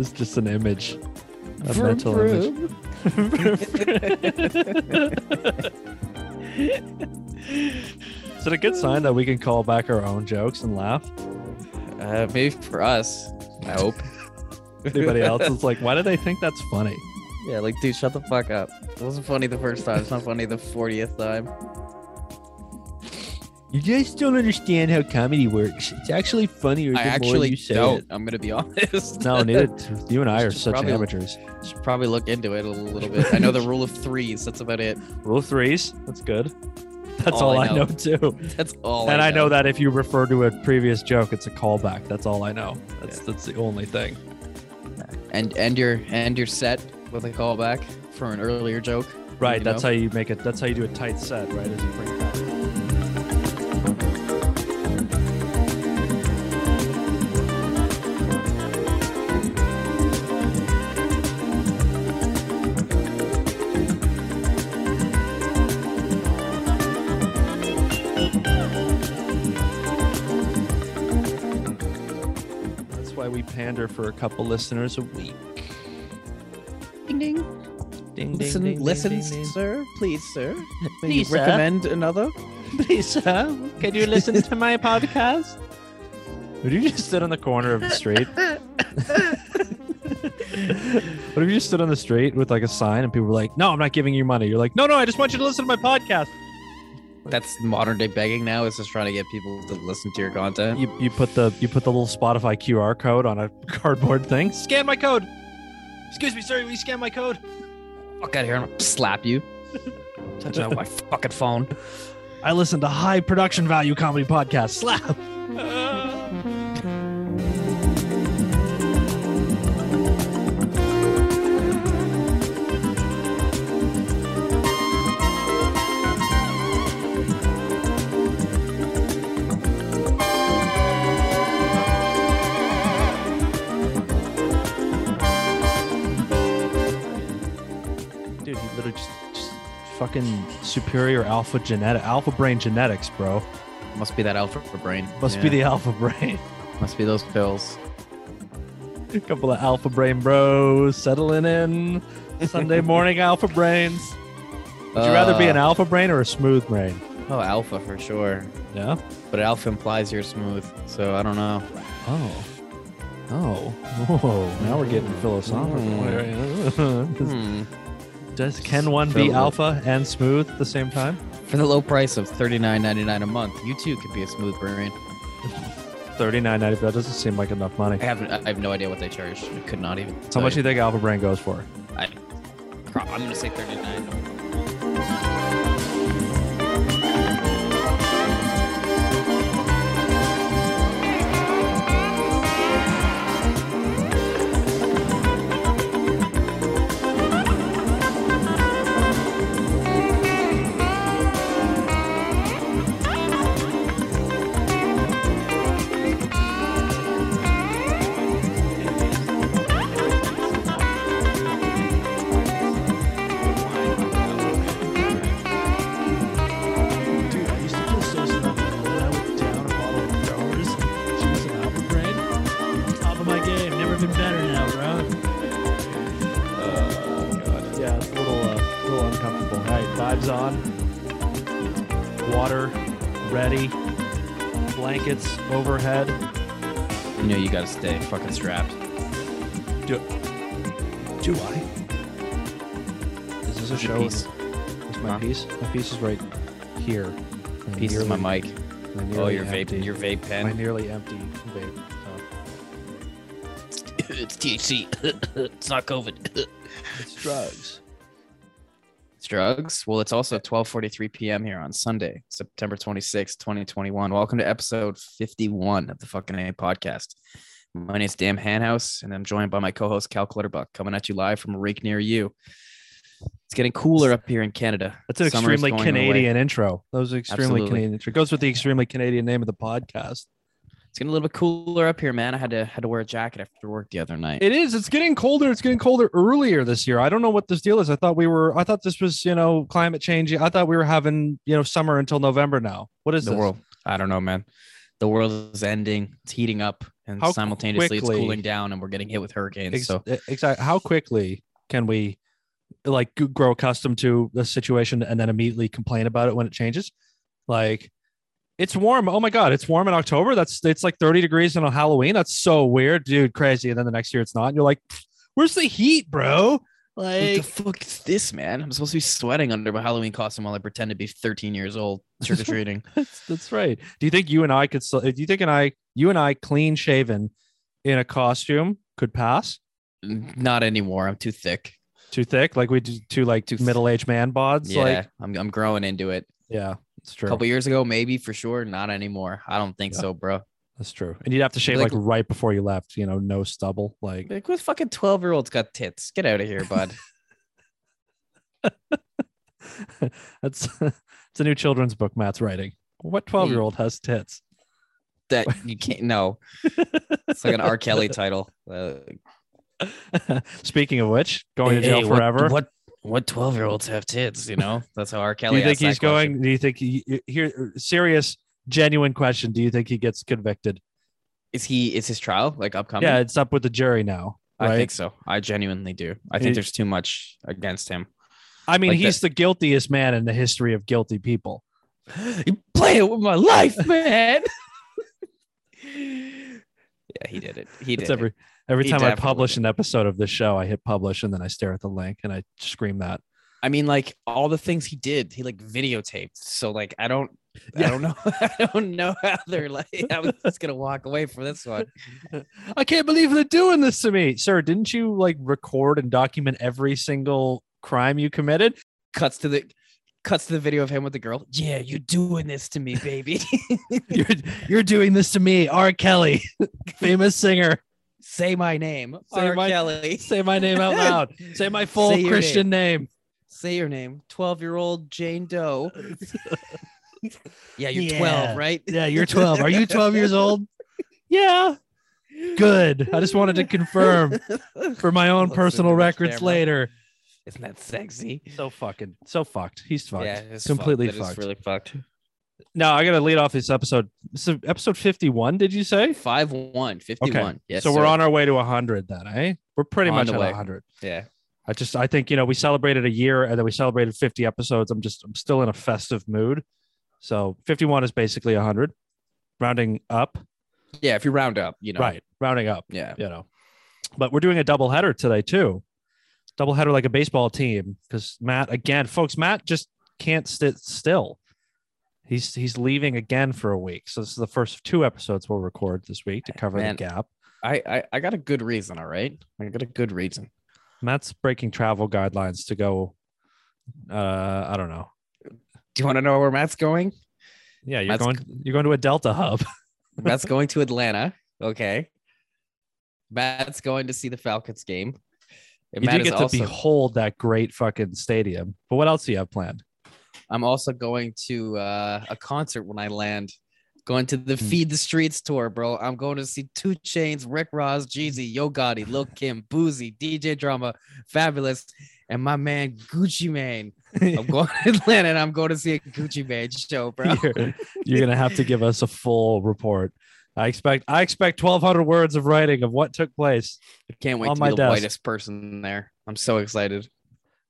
It's just an image. A Vroom, mental image. Is it a good sign that we can call back our own jokes and laugh? Uh, maybe for us. I hope. Anybody else is like, why do they think that's funny? Yeah, like, dude, shut the fuck up. It wasn't funny the first time. It's not funny the 40th time. You just don't understand how comedy works. It's actually funnier I actually don't. I'm gonna be honest. No, neither. You and I are such probably- amateurs. Should probably look into it a little bit. I know the rule of threes. That's about it. Rule of threes. That's good. That's All all, I I know. know, too. That's all. and I know. that if you refer to a previous joke, it's a callback. That's all I know. That's that's the only thing. And and your and your set with a callback for an earlier joke. Right. That's know? how you make it. That's how you do a tight set. Right. As you bring it back. Why for a couple listeners a week. Ding ding. Ding, Listen, ding, ding, listen, ding, ding. sir. Please, sir. May Please, you sir. recommend another. Please, sir, can you listen to my podcast? Would you just sit on the corner of the street? what if you just stood on the street with like a sign and people were like, "No, I'm not giving you money." You're like, "No, no, I just want you to listen to my podcast." That's modern day begging now. Is just trying to get people to listen to your content. You you put the you put the little Spotify QR code on a cardboard thing. Scan my code. Excuse me, sir. Will you scan my code? Fuck out of here! I'm gonna slap you. Touch my fucking phone. I listen to high production value comedy podcast. Slap. He literally just, just fucking superior alpha genetic alpha brain genetics, bro. Must be that alpha brain. Must be the alpha brain. Must be those pills. A couple of alpha brain bros settling in. Sunday morning alpha brains. Would you rather be an Uh, alpha brain or a smooth brain? Oh, alpha for sure. Yeah. But alpha implies you're smooth, so I don't know. Oh. Oh. Whoa. Now we're getting philosophical. Hmm. Does can one be alpha and smooth at the same time? For the low price of thirty nine ninety nine a month, you too could be a smooth brain. Thirty nine ninety. That doesn't seem like enough money. I have I have no idea what they charge. I could not even. How much do you. think alpha brain goes for? I, I'm gonna say thirty nine. Water ready. Blankets overhead. You know you gotta stay fucking strapped. Do do I? Is this a show? piece. Is my Huh? piece? My piece is right here. My Piece is my mic. Oh, nearly your vape, your vape pen. my nearly empty vape. So. it's THC. it's not COVID. It's drugs. Drugs. Well, it's also 12:43 p.m. here on Sunday, September 26, 2021. Welcome to episode 51 of the fucking A podcast. My name is Dan Hanhouse, and I'm joined by my co-host Cal Clutterbuck, coming at you live from a rake near you. It's getting cooler up here in Canada. That's an Summer's extremely going away. Canadian intro. That was an extremely Absolutely. Canadian intro. It goes with the extremely Canadian name of the podcast. It's getting a little bit cooler up here, man. I had to had to wear a jacket after work the other night. It is. It's getting colder. It's getting colder earlier this year. I don't know what this deal is. I thought we were. I thought this was you know climate change. I thought we were having you know summer until November now. What is the this? world. I don't know, man. The world is ending. It's heating up, and How simultaneously it's cooling down and we're getting hit with hurricanes. Ex- so exactly. How quickly can we like grow accustomed to the situation and then immediately complain about it when it changes? Like, it's warm. Oh my god, it's warm in October. That's it's like 30 degrees on a Halloween. That's so weird, dude. Crazy. And then the next year it's not. And you're like, where's the heat, bro? Like, what the fuck is this, man? I'm supposed to be sweating under my Halloween costume while I pretend to be 13 years old trick or treating. that's, that's right. Do you think you and I could? still- Do you think and I, you and I, clean shaven, in a costume could pass? Not anymore. I'm too thick. Too thick, like we do two like Too middle aged man bods. Yeah, Like, I'm I'm growing into it. yeah, it's true. A couple years ago, maybe for sure. Not anymore. I don't think Yeah. so, bro. That's true. And you'd have to shave Like- like, right before you left, you know, no stubble. Like Like what fucking 12 year olds got tits? Get out of here, bud. that's it's a new children's book Matt's writing. What 12 year old has tits? that you can't. No, it's like an R. Kelly title. Uh, Speaking of which, going to jail what- forever. What what 12 year olds have tits? You know, that's how R. Kelly. do you think he's question. going? Do you think he here serious genuine question? Do you think he gets convicted? Is he? Is his trial like upcoming? Yeah, it's up with the jury now. Right? I think so. I genuinely do. I He- think there's too much against him. I mean, like he's the guiltiest man in the history of guilty people. You playing with my life, man. yeah, he did it. He did. It's it. Every He time I publish an episode of this show, I hit publish and then I stare at the link and I scream that. I mean, like all the things he did, he like videotaped. So like, I don't, Yeah. I don't know, I don't know how they're like. I was just gonna walk away from this one. I can't believe they're doing this to me. Sir, didn't you like record and document every single crime you committed? Cuts to the, cuts to the video of him with the girl. Yeah, you're doing this to me, baby. You're, you're doing this to me, R. Kelly, famous singer. Say my name, Say R. my- Kelly. Say my name out loud. Say my full Say Christian name. Say your name. Twelve year old Jane Doe. yeah, you're Yeah. twelve, right? Yeah, you're 12. Are you 12 years old? Yeah. Good. I just wanted to confirm for my own Looks personal records camera. later. Isn't that sexy? So fucking, so fucked. He's fucked. Yeah, it's Completely fucked. That is fucked. really fucked. Now I got to lead off this episode. This is episode 51, did you say? Five one, 51. Yes. so we're on our way to 100 then, eh? We're pretty On much the at way. 100. Yeah. I just I think you know we celebrated a year and then we celebrated 50 episodes. I'm just I'm still in a festive mood. So 51 is basically 100, rounding up. Yeah. If you round up, you know. Right, rounding up. Yeah. You know, but we're doing a double header today too. Double header like a baseball team because Matt again, folks. Matt just can't sit still. He's he's leaving again for a week. So this is the first of two episodes we'll record this week to cover Man. the gap. I, I I got a good reason. All right. I got a good reason. Matt's breaking travel guidelines to go. Uh, I don't know. Do you want to know where Matt's going? Yeah, you're Matt's- going. You're going to a Delta hub. Matt's going to Atlanta. Okay. Matt's going to see the Falcons game. And you Matt do get to also, behold that great fucking stadium. But what else do you have planned? I'm also going to uh, a concert when I land. Going to the Hmm. Feed the Streets tour, bro. I'm going to see 2 Chainz, Rick Ross, Jeezy, Yo Gotti, Lil Kim, Boosie, DJ Drama, Fabolous, and my man Gucci Mane. I'm going to Atlanta and I'm going to see a Gucci Mane show, bro. you're, you're gonna have to give us a full report. I expect. I expect 1,200 words of writing of what took place. I can't wait On to my be the desk. whitest person there. I'm so excited.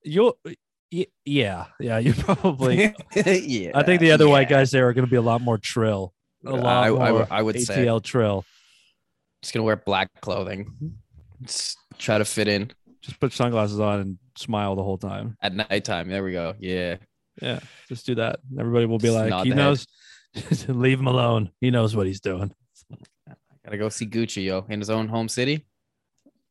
You'll. Yeah, yeah. You probably. yeah. I think the other white guys there are going to be a lot more trill. A lot I- I more would- I would say. ATL trill. Just gonna wear black clothing. Just try to fit in Just put sunglasses on and smile the whole time. at nighttime. There we go. Yeah. Yeah, just do that. Everybody will be Just like, he knows. Leave him alone. He knows what he's doing. I Gotta go see Gucci, yo, in his own home city.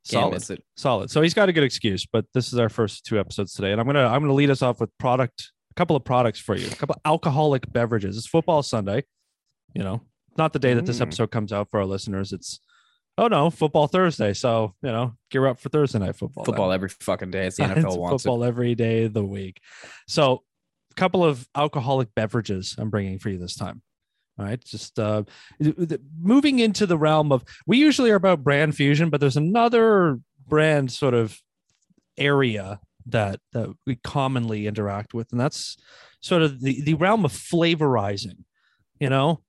Solid. it. solid. So he's got a good excuse, but this is our first two episodes today, and I'm gonna I'm gonna lead us off with product, a couple of products for you, a couple alcoholic beverages. It's football Sunday, you know, not the day that this Mm. episode comes out for our listeners. It's oh no, football Thursday. So you know, gear up for Thursday night football. then. Football every fucking day. As the It's NFL wants football every day of the week. So, a couple of alcoholic beverages I'm bringing for you this time. All right, just uh, moving into the realm of we usually are about brand fusion, but there's another brand sort of area that that we commonly interact with, and that's sort of the the realm of flavorizing. You know,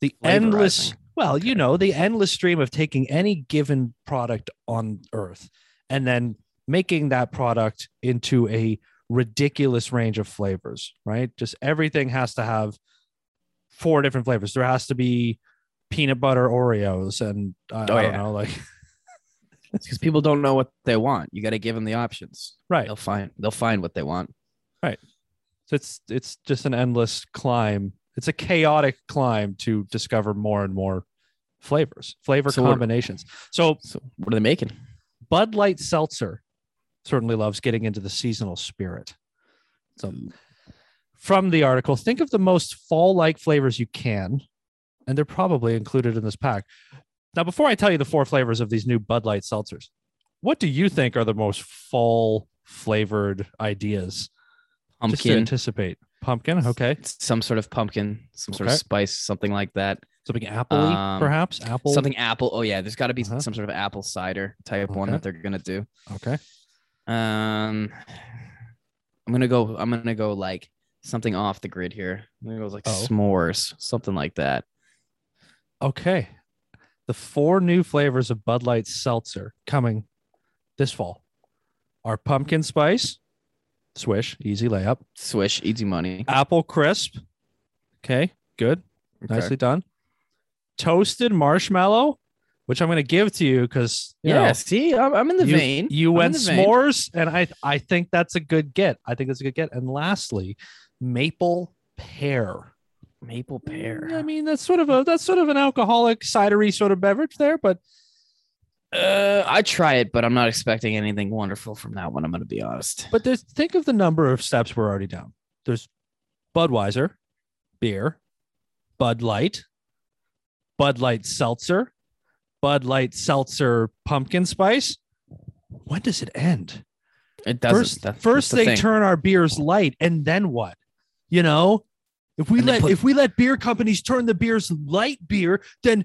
the endless Well, you know, the endless stream of taking any given product on earth and then making that product into a ridiculous range of flavors, right? Just everything has to have four different flavors. There has to be peanut butter Oreos and I, oh, I don't yeah. know, like it's because people don't know what they want. You got to give them the options. right. They'll find they'll find what they want. Right. So it's it's just an endless climb. It's a chaotic climb to discover more and more flavors, flavor So what- combinations. So So what are they making? Bud Light Seltzer certainly loves getting into the seasonal spirit. So mm. From the article, think of the most fall-like flavors you can, and they're probably included in this pack. Now, before I tell you the four flavors of these new Bud Light seltzers, what do you think are the most fall flavored ideas? Just to Pumpkin, anticipate. Pumpkin, okay. some sort of pumpkin, some sort Okay. of spice, something like that. Something apple Um, perhaps? Apple. Something apple. Oh yeah, there's got to be Uh-huh. some sort of apple cider type one that they're gonna do. Okay. Um, I'm gonna go. I'm gonna go like something off the grid here. I'm gonna like Oh. s'mores, something like that. Okay. The four new flavors of Bud Light Seltzer coming this fall are pumpkin spice, swish, easy layup, Swish, easy money. apple crisp. Okay, good. Okay. Nicely done. Toasted marshmallow, which I'm going to give to you because Yeah. see, I'm, I'm in the you, vein. you I'm went the vein. s'mores, and I I think that's a good get. I think that's a good get. And lastly, maple pear. Maple pear. I mean, that's sort of a that's sort of an alcoholic cidery sort of beverage there, but Uh, I try it, but I'm not expecting anything wonderful from that one. I'm gonna be honest. but there's think of the number of steps we're already down. There's Budweiser, beer, Bud Light, Bud Light seltzer, Bud Light seltzer pumpkin spice. When does it end? It doesn't. first, first the they thing. turn our beers light, and then what? You know, if we And let put- if we let beer companies turn the beers light beer, then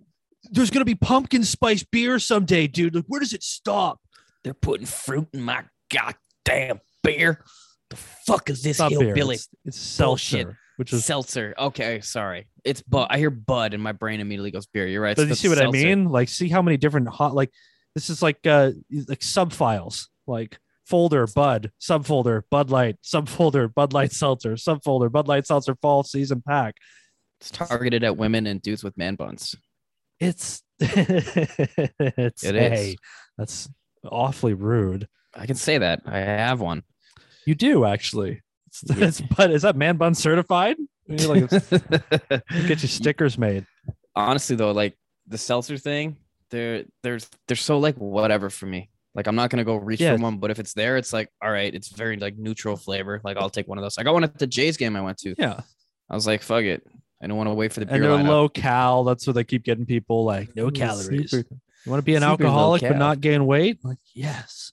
there's gonna be pumpkin spice beer someday, dude. Like, where does it stop? They're putting fruit in my goddamn beer. The fuck is this It's hillbilly It's, it's seltzer, Bullshit. which is. seltzer? Okay, sorry. It's bud. I hear bud, and my brain immediately goes beer. You're right. But you see what I mean? Like, see how many different hot like this is like uh like sub files, like folder Bud, subfolder Bud Light, subfolder Bud Light Seltzer, subfolder Bud Light Seltzer Fall Season Pack. It's targeted at women and dudes with man buns. It's it's It hey, is. that's awfully rude. I can say that. I have one. You do actually. It's, Yeah. it's but is that man bun certified? Like get your stickers made. Honestly, though, like the seltzer thing, they're they're they're so like whatever for me. Like I'm not gonna go reach Yeah. for one, but if it's there, it's like all right. It's very like neutral flavor. Like I'll take one of those. I got one at the Jays game I went to. Yeah. I was like, fuck it. I don't want to wait for the beer And they're lineup. low cal. That's what they keep getting people like no calories. super- You want to be an alcoholic but not gain weight? Like, yes.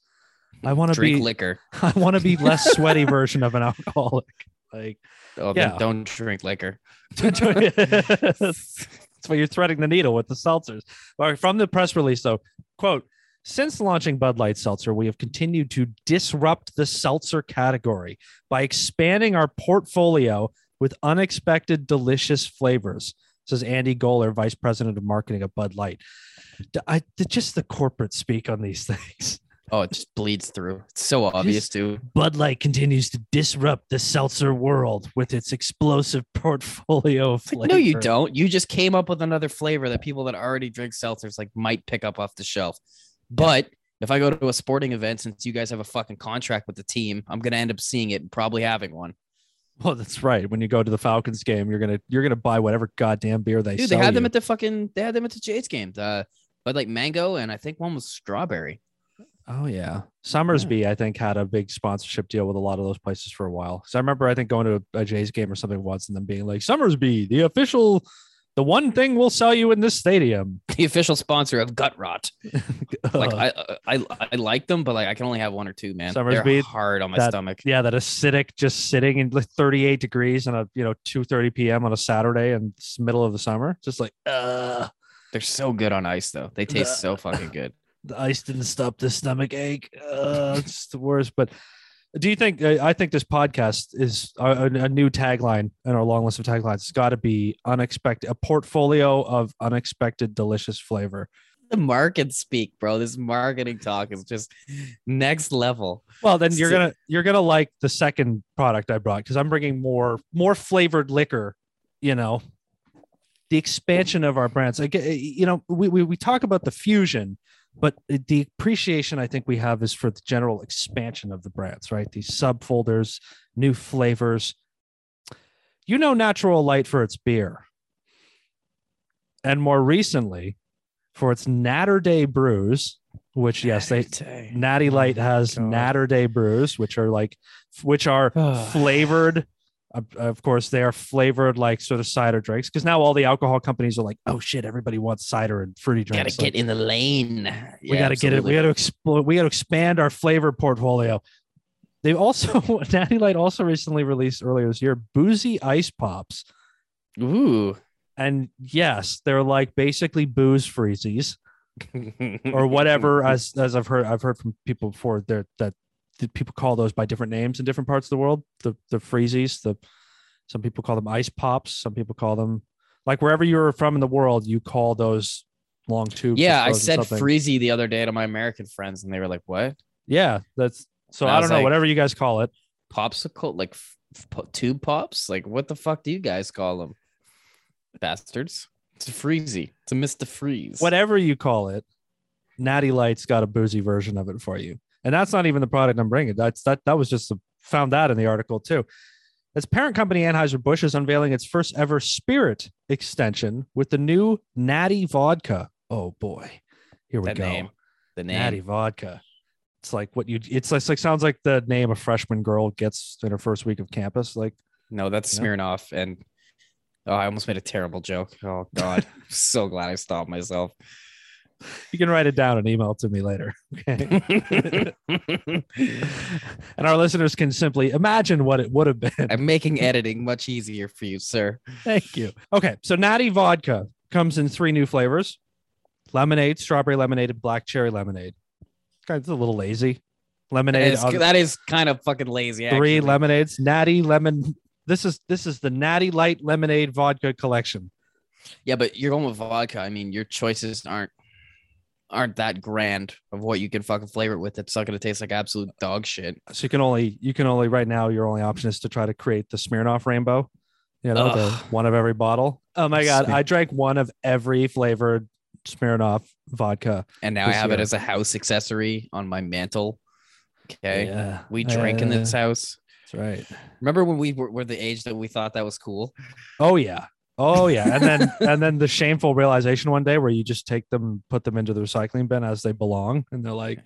I want to drink be liquor. I want to be less sweaty version of an alcoholic. Like Oh, Yeah. then don't drink liquor. that's what you're threading the needle with the seltzers. All right, from the press release, though, quote, since launching Bud Light Seltzer, we have continued to disrupt the seltzer category by expanding our portfolio with unexpected delicious flavors, says Andy Goeler, Vice President of Marketing at Bud Light. I, just the corporate speak on these things. Oh, it just bleeds through. It's so obvious, too. Bud Light continues to disrupt the seltzer world with its explosive portfolio of flavors. like, no, you don't. You just came up with another flavor that people that already drink seltzers like might pick up off the shelf. But if I go to a sporting event, since you guys have a fucking contract with the team, I'm gonna end up seeing it and probably having one. Well, that's right. When you go to the Falcons game, you're gonna you're gonna buy whatever goddamn beer they Dude, they had them at the fucking they had them at the Jays game. The but like mango and I think one was strawberry. oh yeah, Somersby I think had a big sponsorship deal with a lot of those places for a while. So I remember I think going to a, a Jays game or something once and them being like Somersby, the official, the one thing we'll sell you in this stadium. The official sponsor of Gut Rot. Like I, I I like them, but like I can only have one or two, man. Somersby, They're hard on my that- stomach. yeah, that acidic, just sitting in like 38 degrees on a you know 2:30 p.m. on a Saturday in middle of the summer, just like uh They're so good on ice though. They taste so fucking good. the ice didn't stop the stomach ache. Uh, it's the worst. But Do you think? I think this podcast is a, a new tagline in our long list of taglines. It's got to be unexpected, a portfolio of unexpected delicious flavor. The market speak, bro. This marketing talk is just next level. Well, then you're gonna you're gonna like the second product I brought because I'm bringing more more flavored liquor. You know, the expansion of our brands. Like, uh, you know, we we, we talk about the fusion, but the appreciation I think we have is for the general expansion of the brands. Right, these subfolders, new flavors. You know, Natural Light for its beer, and more recently, for its Naturday brews. Which yes, they. Natty Oh Light has God. Naturday brews, which are like, which are flavored. Of, course, they are flavored like sort of cider drinks because now all the alcohol companies are like, oh shit, everybody wants cider and fruity drinks. Gotta drinks. get in the lane. we got to get it. We got to explore. We got to expand our flavor portfolio. They also Natty Light also recently released earlier this year boozy ice pops. Ooh. and yes, they're like basically booze freezies. or whatever as as i've heard i've heard from people before there that people call those by different names in different parts of the world the the freezies the some people call them ice pops some people call them like wherever you're from in the world you call those long tubes Yeah, I said something. freezy the other day to my American friends, and they were like, "What? yeah that's so And I i, don't know like- whatever you guys call it Popsicle? Like f- f- tube pops? Like what the fuck do you guys call them? Bastards! It's a freezy. It's a Mister Freeze. whatever you call it natty light's got a boozy version of it for you and that's not even the product i'm bringing that's that that was just a, found that in the article too its parent company anheuser-busch is unveiling its first ever spirit extension with the new natty vodka oh boy here we That go name. The name. natty vodka it's like what you it's like, like sounds like the name a freshman girl gets in her first week of campus like No, that's Yeah. Smirnoff. And oh, I almost made a terrible joke. Oh God, I'm so glad I stopped myself. You can write it down and email it to me later okay and our listeners can simply imagine what it would have been. I'm making editing much easier for you, sir. Thank you. Okay, so Natty Vodka comes in three new flavors: lemonade, strawberry lemonade, and black cherry lemonade. Kind of a little lazy. Lemonade, is, other- that is kind of fucking lazy. three actually. lemonades. Natty lemon. This is this is the Natty Light Lemonade Vodka collection. Yeah, but you're going with vodka. I mean, your choices aren't aren't that grand of what you can fucking flavor it with. It's not gonna taste like absolute dog shit. So you can only you can only right now your only option is to try to create the Smirnoff Rainbow. You know, the one of every bottle. Oh my god, Smear- I drank one of every flavored Smirnoff vodka. And now I have it as a house accessory on my mantle. Okay. Yeah, We drink in this house. That's right. Remember when we were, were the age that we thought that was cool? Oh yeah. Oh yeah. And then and then the shameful realization one day where you just take them, put them into the recycling bin as they belong, and they're like,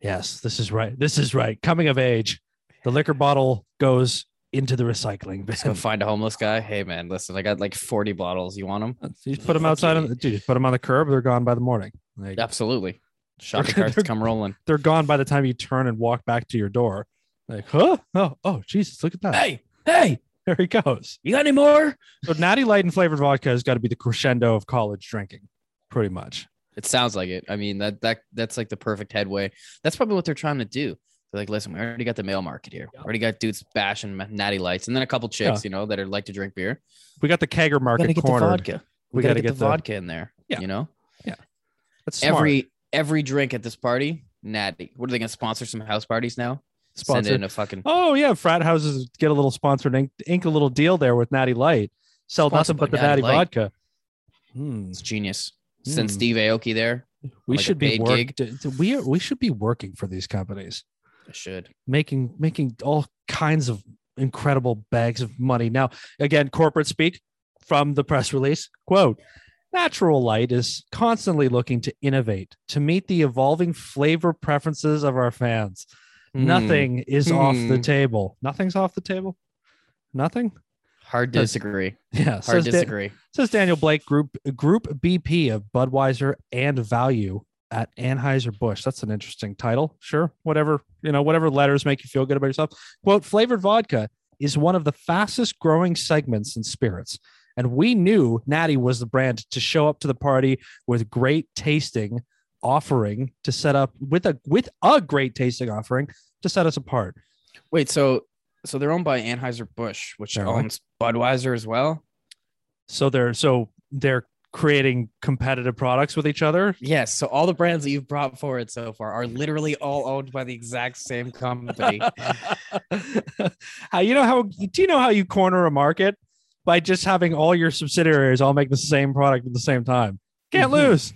Yes, this is right. This is right. Coming of age. The liquor bottle goes into the recycling Just go find a homeless guy. Hey man, listen, I got like 40 bottles. You want them? Uh, you just put them Fuck outside you. on dude, just put them on the curb, they're gone by the morning. Like Absolutely. Shopping They're- carts come rolling. they're gone by the time you turn and walk back to your door. Like, huh? Oh, oh, Jesus, look at that. Hey, hey, There he goes. you got any more? So Natty Light and flavored vodka has got to be the crescendo of college drinking, pretty much. It sounds like it. I mean, that that that's like the perfect headway. That's probably what they're trying to do. They're like, listen, we already got the male market here. We already got dudes bashing natty lights, and then a couple chicks, you know, that are like to drink beer. We got the kegger We market gotta get the vodka. We, We gotta, gotta get, get the, the- vodka in there. Yeah. You know, Yeah, That's smart. every every drink at this party, natty. What are they gonna sponsor some house parties now? Send Sponsor. it in a fucking Oh yeah, frat houses get a little sponsored ink, ink a little deal there with Natty Light. Sell Sponsored nothing but the Natty, Natty vodka. Hmm. it's genius. Send Hmm. Steve Aoki there. We Like should be paid work- gig. d- d- we are, we should be working for these companies, I should. making making all kinds of incredible bags of money. Now, again, corporate speak from the press release. Quote. Natural Light is constantly looking to innovate to meet the evolving flavor preferences of our fans. Hmm. Nothing is off the Hmm. table. Nothing's off the table. Nothing. Hard to Does- disagree. Yeah. Hard says to Da- disagree. says Daniel Blake, Group Group VP of Budweiser and Value at Anheuser Busch. That's an interesting title. Sure, whatever you know, whatever letters make you feel good about yourself. Quote: Flavored vodka is one of the fastest growing segments in spirits, and we knew Natty was the brand to show up to the party with great tasting offering to set up with a with a great tasting offering to set us apart. Wait, so so they're owned by Anheuser Busch, which They're owned- owns Budweiser as well. So they're so they're creating competitive products with each other. Yes. So all the brands that you've brought forward so far are literally all owned by the exact same company. how you know how do you know how you corner a market by just having all your subsidiaries all make the same product at the same time? Can't Mhm. lose.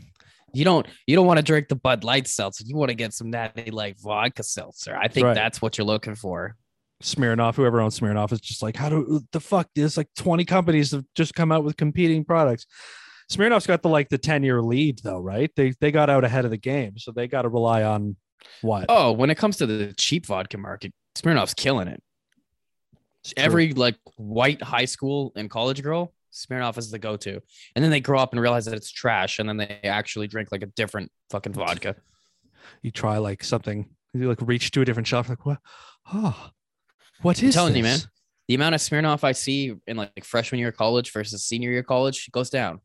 You don't you don't want to drink the Bud Light seltzer. You want to get some natty light vodka seltzer. I think right. that's what you're looking for. Smirnoff, whoever owns Smirnoff, is just like, how do the fuck? There's like 20 companies that just come out with competing products. Smirnoff's got the like the 10 year lead though, right? They they got out ahead of the game, so they got to rely on what? Oh, when it comes to the cheap vodka market, Smirnoff's killing it. Every like white high school and college girl, Smirnoff is the go-to. And then they grow up and realize that it's trash, and then they actually drink like a different fucking vodka. you try like something, you like reach to a different shelf, like what? Oh, what is telling you, this? man. The amount of Smirnoff I see in like freshman year of college versus senior year of college goes down,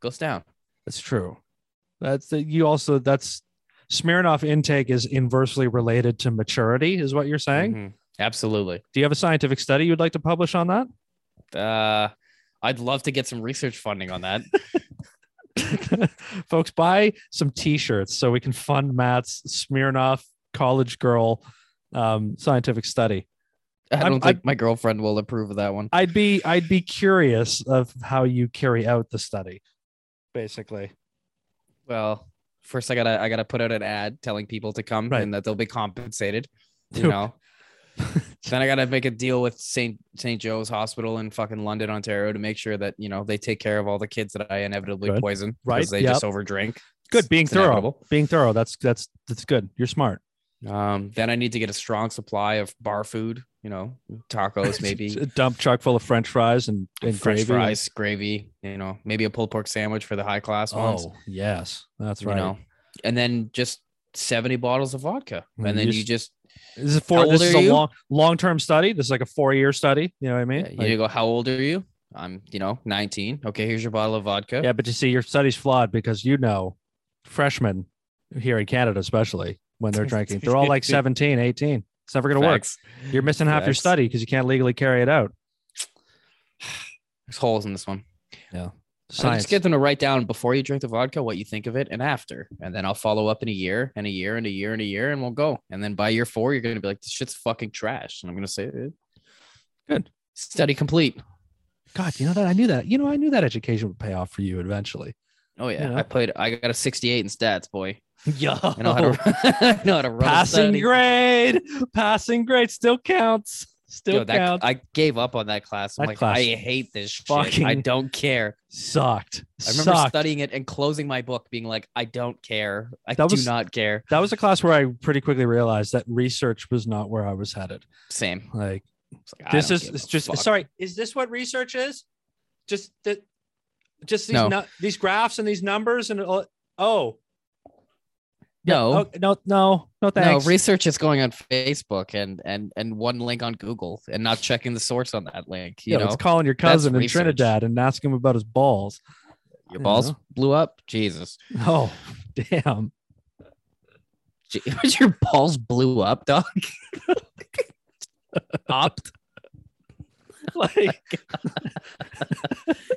goes down. That's true. That's the, you also that's Smirnoff intake is inversely related to maturity, is what you're saying. Mhm. Absolutely. Do you have a scientific study you'd like to publish on that? Uh, I'd love to get some research funding on that. Folks, buy some t-shirts so we can fund Matt's Smirnoff college girl um, scientific study. I I'm- don't think my girlfriend will approve of that one. I'd be I'd be curious of how you carry out the study, basically. Well, first I gotta I gotta put out an ad telling people to come Right. and that they'll be compensated. You know. then I gotta make a deal with Saint Saint Joe's Hospital in fucking London, Ontario, to make sure that you know they take care of all the kids that I inevitably Good. poison Right, because they yep. just overdrink. Good, being it's thorough. inevitable. Being thorough. That's that's that's good. You're smart. Um, then I need to get a strong supply of bar food. You know, tacos, maybe a dump truck full of French fries and, and French gravy. fries, gravy. You know, maybe a pulled pork sandwich for the high class ones. Oh yes, that's right. you know, and then just seventy bottles of vodka, Mm, and then you you just This is for this is a you? long long term study. This is like a four year study. You know what I mean? Yeah, Like- you go, how old are you? I'm, you know, 19. Okay, here's your bottle of vodka. yeah, but you see, your study's flawed because you know, freshmen here in Canada, especially when they're drinking, they're all like 17, 18. It's never going to work. You're missing half your study because you can't legally carry it out. There's holes in this one. I Science. just get them to write down before you drink the vodka what you think of it and after. And then I'll follow up in a year and a year and a year and a year and we'll go. And then by year four, you're going to be like, this shit's fucking trash. And I'm going to say, "Eh, Good. Study complete. God, you know that I knew that. You know, I knew that education would pay off for you eventually. Oh, yeah. Yeah. I played, I got a 68 in stats, boy. Yo, I know how to, I know how to run passing grade, passing grade still counts. Still Yo, that. I gave up on that class. I'm That like, class I hate this shit. fucking I don't care. Sucked. I remember Sucked. studying it and closing my book, being like, I don't care. I That do was- not care. that was a class where I pretty quickly realized that research was not where I was headed. Same. Like like, this is it's just fuck. sorry. Is this what research is? Just that, just these No. nu- these graphs and these numbers and oh No, oh, no no no thanks. no. Research is going on Facebook and and and one link on Google and not checking the source on that link. You yeah, know, it's calling your That's cousin in research. Trinidad and asking him about his balls. your balls know. blew up. Jesus, Oh, damn. Your balls blew up, dog. Opt. Like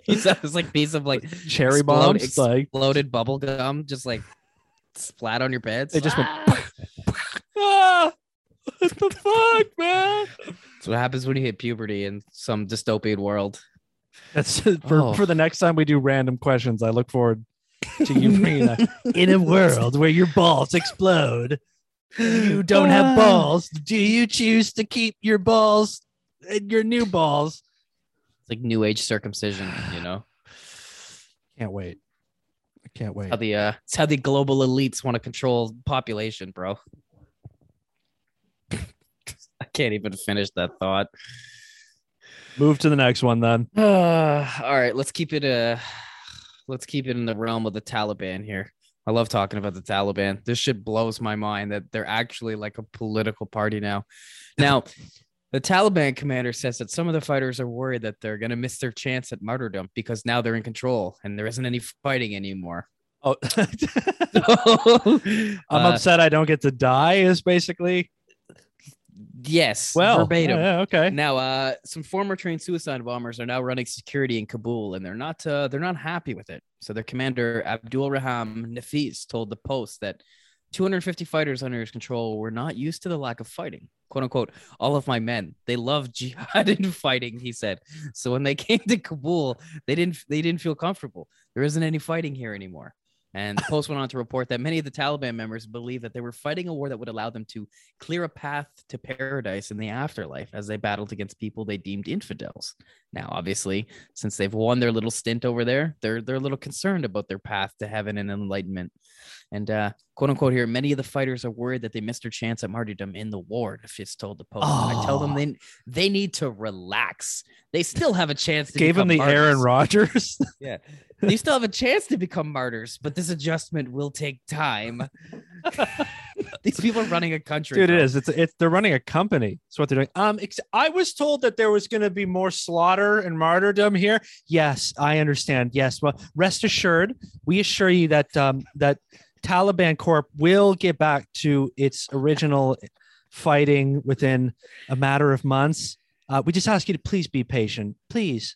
He said like piece of like cherry explode- bombs. Like exploded bubble gum, just like splat on your beds. They just went Ah! what the fuck, man? That's what happens when you hit puberty in some dystopian world. That's for, Oh. for the next time we do random questions. I look forward to you bringing that. In a world where your balls explode, you don't have balls. Do you choose to keep your balls and your new balls? It's like new age circumcision, you know. Can't wait. I can't wait. How the uh it's how the global elites want to control population, bro. I can't even finish that thought. Move to the next one then. Uh, all right, let's keep it uh let's keep it in the realm of the Taliban here. I love talking about the Taliban. This shit blows my mind that they're actually like a political party now. Now, the Taliban commander says that some of the fighters are worried that they're going to miss their chance at martyrdom because now they're in control and there isn't any fighting anymore. Oh, I'm I'm upset I don't get to die. Is basically Yes, Well, verbatim. yeah, okay. Now, uh, some former trained suicide bombers are now running security in Kabul, and they're not uh, they're not happy with it. So their commander Abdul Raham Nafis told the Post that 250 fighters under his control were not used to the lack of fighting. "Quote unquote," all of my men they love jihad and fighting. He said. So when they came to Kabul, they didn't they didn't feel comfortable. There isn't any fighting here anymore. And the Post went on to report that many of the Taliban members believe that they were fighting a war that would allow them to clear a path to paradise in the afterlife as they battled against people they deemed infidels. Now, obviously, since they've won their little stint over there, they're they're a little concerned about their path to heaven and enlightenment. And uh, quote unquote here, many of the fighters are worried that they missed their chance at martyrdom in the war. Nafis told the Post. I tell them Oh. they they need to relax. They still have a chance to Gave him become the Aaron martyrs. Rodgers. Yeah. They still have a chance to become martyrs, but this adjustment will take time. These people are running a country. Dude, it bro. is. It's it's they're running a company. That's what they're doing. Um, I was told that there was going to be more slaughter and martyrdom here. Yes, I understand. Yes, well, rest assured, we assure you that um that Taliban Corp will get back to its original fighting within a matter of months. Uh, we just ask you to please be patient, please.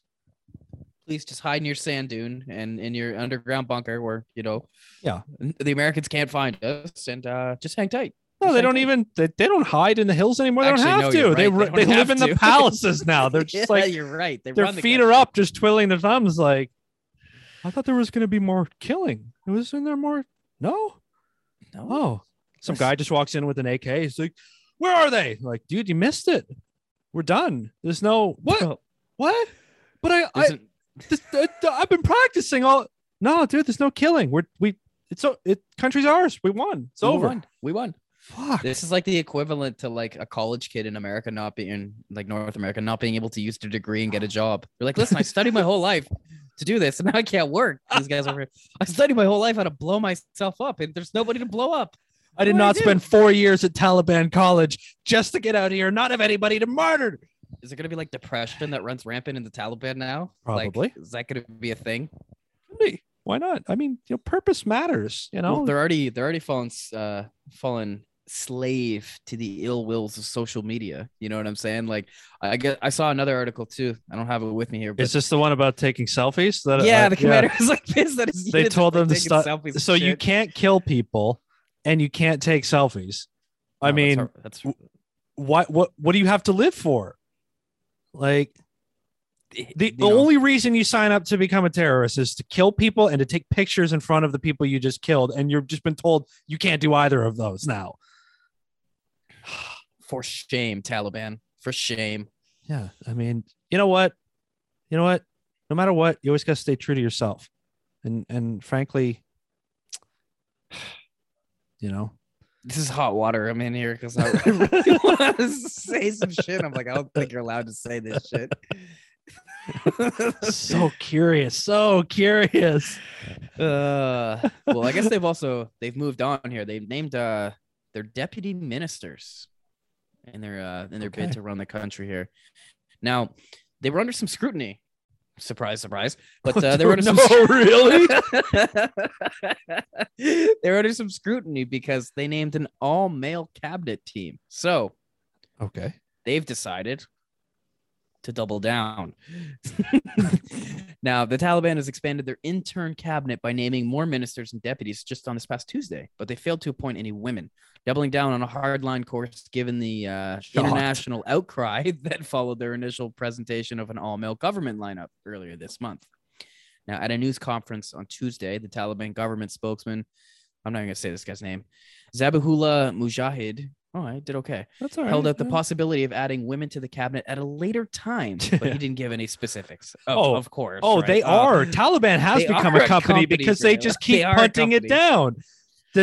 Please just hide in your sand dune and in your underground bunker where, you know, Yeah. the Americans can't find us and uh, just hang tight. No, they don't even. They, they don't hide in the hills anymore. They Actually, don't no, have to. you're They. They they, live in the palaces now. They're just Yeah, like you're right. They their the feet are up, just twiddling their thumbs. Like, I thought there was going to be more killing. It was in there more. No. No. Oh, some guy just walks in with an AK. He's like, "Where are they?" Like, dude, you missed it. We're done. There's no what? What? But I, I there's an- this, uh, I've been practicing all. No, dude, there's no killing. We're we. It's so it. Country's ours. We won. It's we over. won. We won. Fuck. This is like the equivalent to like a college kid in America not being like North America not being able to use their degree and get a job. You're like, listen, I studied my whole life to do this, and now I can't work. These guys over here. I studied my whole life how to blow myself up, and there's nobody to blow up. I did What I not do? spend four years at Taliban college just to get out here, and not have anybody to martyr. Is it gonna be like depression that runs rampant in the Taliban now? Probably. Like, is that gonna be a thing? Hey, Why not? I mean, you know, purpose matters. You know, Well, they're already they're already fallen uh fallen slave to the ill wills of social media. You know what I'm saying? Like I get I saw another article too. I don't have it with me here, but is this the one about taking selfies? That yeah, uh, the commander was like pissed that his They told them to stop. So you shit. can't kill people, and you can't take selfies. I No, that's mean, hor- that's, what what what do you have to live for? Like eh, the you know, only reason you sign up to become a terrorist is to kill people and to take pictures in front of the people you just killed, and you've just been told you can't do either of those now. for shame, Taliban. For shame. Yeah, I mean, you know what? You know what? No matter what, you always got to stay true to yourself, and and frankly, you know, This is hot water. I'm in here because I really want to say some shit. I'm like, I don't think you're allowed to say this shit. so curious, so curious. Uh, well, I guess they've also they've moved on here. They've named uh their deputy ministers in their uh in their bid to run the country here. Now, they were under some scrutiny. Surprise, surprise. But uh, they were under some No, really? they were under some scrutiny because they named an all-male cabinet team. So Okay. they've decided to double down. now, the Taliban has expanded their intern cabinet by naming more ministers and deputies just on this past Tuesday, but they failed to appoint any women, doubling down on a hardline course given the uh, international outcry that followed their initial presentation of an all male government lineup earlier this month. Now, at a news conference on Tuesday, the Taliban government spokesman, I'm not going to say this guy's name, Zabihullah Mujahid, oh, I did okay That's all right. held out the possibility of adding women to the cabinet at a later time, but he didn't give any specifics. Of, Oh, of course. Oh, right? they Uh, are. Taliban has become a company, company, because they just keep a punting it down.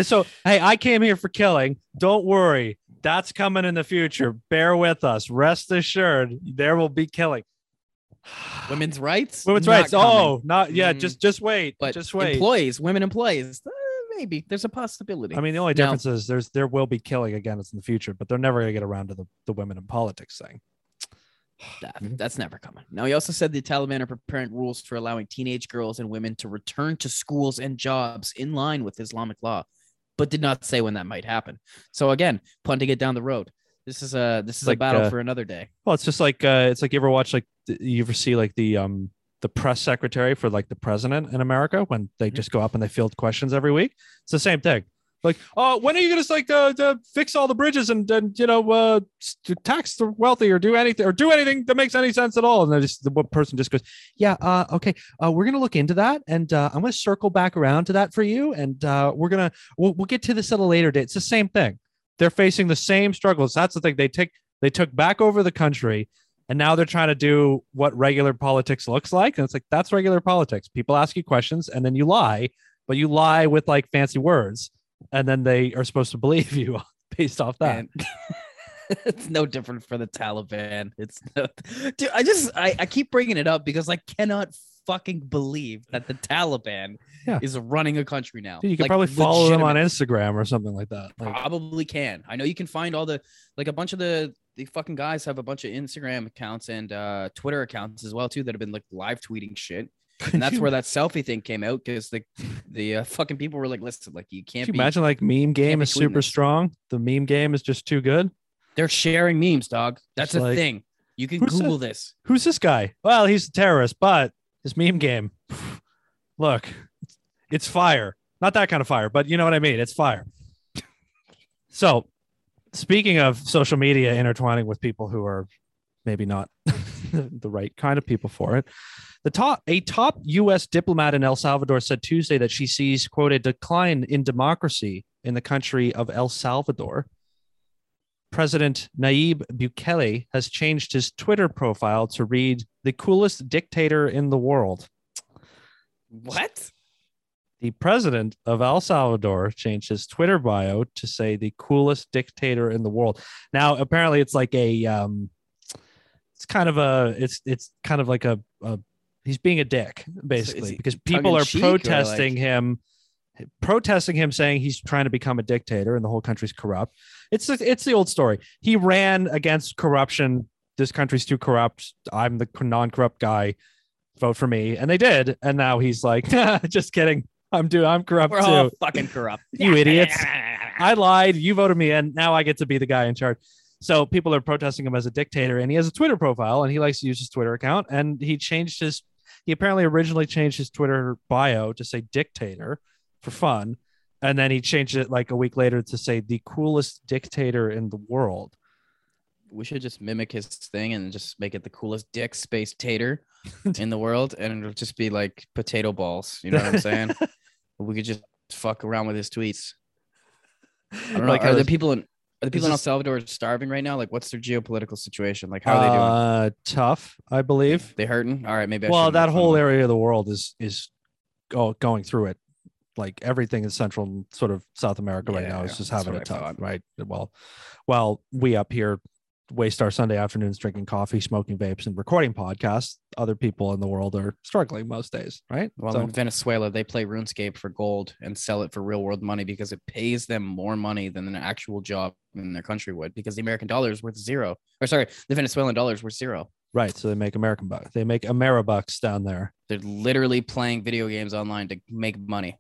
So, hey, I came here for killing. Don't worry. That's coming in the future. Bear with us. Rest assured, there will be killing. women's rights. Women's Not rights. coming. Oh, not yeah. Mm. Just just wait. but just wait. employees, women employees, maybe there's a possibility. I mean, the only Now- difference is there's there will be killing again. It's in the future, but they're never going to get around to the, the women in politics thing. That- that's never coming. Now, he also said the Taliban are preparing rules for allowing teenage girls and women to return to schools and jobs in line with Islamic law, but did not say when that might happen. So, again, punting it down the road. This is a this is Like, a battle uh, for another day. Well, it's just like uh, it's like you ever watch like you ever see like the um the press secretary for like the president in America when they Mhm. just go up and they field questions every week. It's the same thing. Like, oh, when are you gonna like uh, to fix all the bridges and and you know uh to tax the wealthy or do anything or do anything that makes any sense at all? And then just the one person just goes, yeah, uh, okay, uh, we're gonna look into that and uh, I'm gonna circle back around to that for you and uh, we're gonna we'll, we'll get to this at a later date. It's the same thing. They're facing the same struggles. That's the thing. They take they took back over the country and now they're trying to do what regular politics looks like and it's like that's regular politics people ask you questions and then you lie but you lie with like fancy words and then they are supposed to believe you based off that it's no different for the Taliban. It's no, dude. I just I, I keep bringing it up because I cannot fucking believe that the Taliban Yeah. is running a country now. Dude, you can Like, probably follow them on instagram or something like that like, Probably can. I know you can find all the like a bunch of the the fucking guys have a bunch of Instagram accounts and uh Twitter accounts as well too that have been like live tweeting shit. And that's where that selfie thing came out because the the uh, fucking people were like, listen, like you can't Can you be. imagine like meme game is super this. strong the meme game is just too good They're sharing memes, dog. That's It's a like- thing. You can Google this. who's this guy well he's a terrorist but his meme game look it's fire not that kind of fire but you know what i mean it's fire so speaking of social media intertwining with people who are maybe not the right kind of people for it the top a top us diplomat in el salvador said tuesday that she sees quote a decline in democracy in the country of el salvador President Nayib Bukele has changed his Twitter profile to read the coolest dictator in the world. What? The president of El Salvador changed his Twitter bio to say the coolest dictator in the world. Now, apparently, it's like a, um, it's kind of a, it's it's kind of like a, a he's being a dick basically he because people are tongue-in-cheek like- protesting him, protesting him, saying he's trying to become a dictator and the whole country's corrupt. It's the- it's the old story. He ran against corruption. This country's too corrupt. I'm the non-corrupt guy. Vote for me, and they did. And now he's like, just kidding. I'm doing. I'm corrupt We're too. all fucking corrupt. You idiots. I lied. You voted me in. Now I get to be the guy in charge. So people are protesting him as a dictator, and he has a Twitter profile, and he likes to use his Twitter account. And he changed his. He apparently originally changed his Twitter bio to say dictator for fun, and then he changed it like a week later to say the coolest dictator in the world. we should just mimic his thing and just make it the coolest dick space tater in the world, and it'll just be like potato balls. You know what I'm saying? We could just fuck around with his tweets. I don't know. Like are the people in are the people in El Salvador starving right now? Like, what's their geopolitical situation? Like, how are they doing? Uh, tough, I believe. They hurting? All right, maybe. I well that whole area of the world is is go, going through it like everything in central and sort of south america right now is just having it tough right well well, we up here waste our sunday afternoons drinking coffee smoking vapes and recording podcasts other people in the world are struggling most days right Well, So- in Venezuela, they play RuneScape for gold and sell it for real world money because it pays them more money than an actual job in their country would. Because the American dollar is worth zero, or sorry, the Venezuelan dollar is worth zero. right so they make american bucks they make ameribucks down there They're literally playing video games online to make money.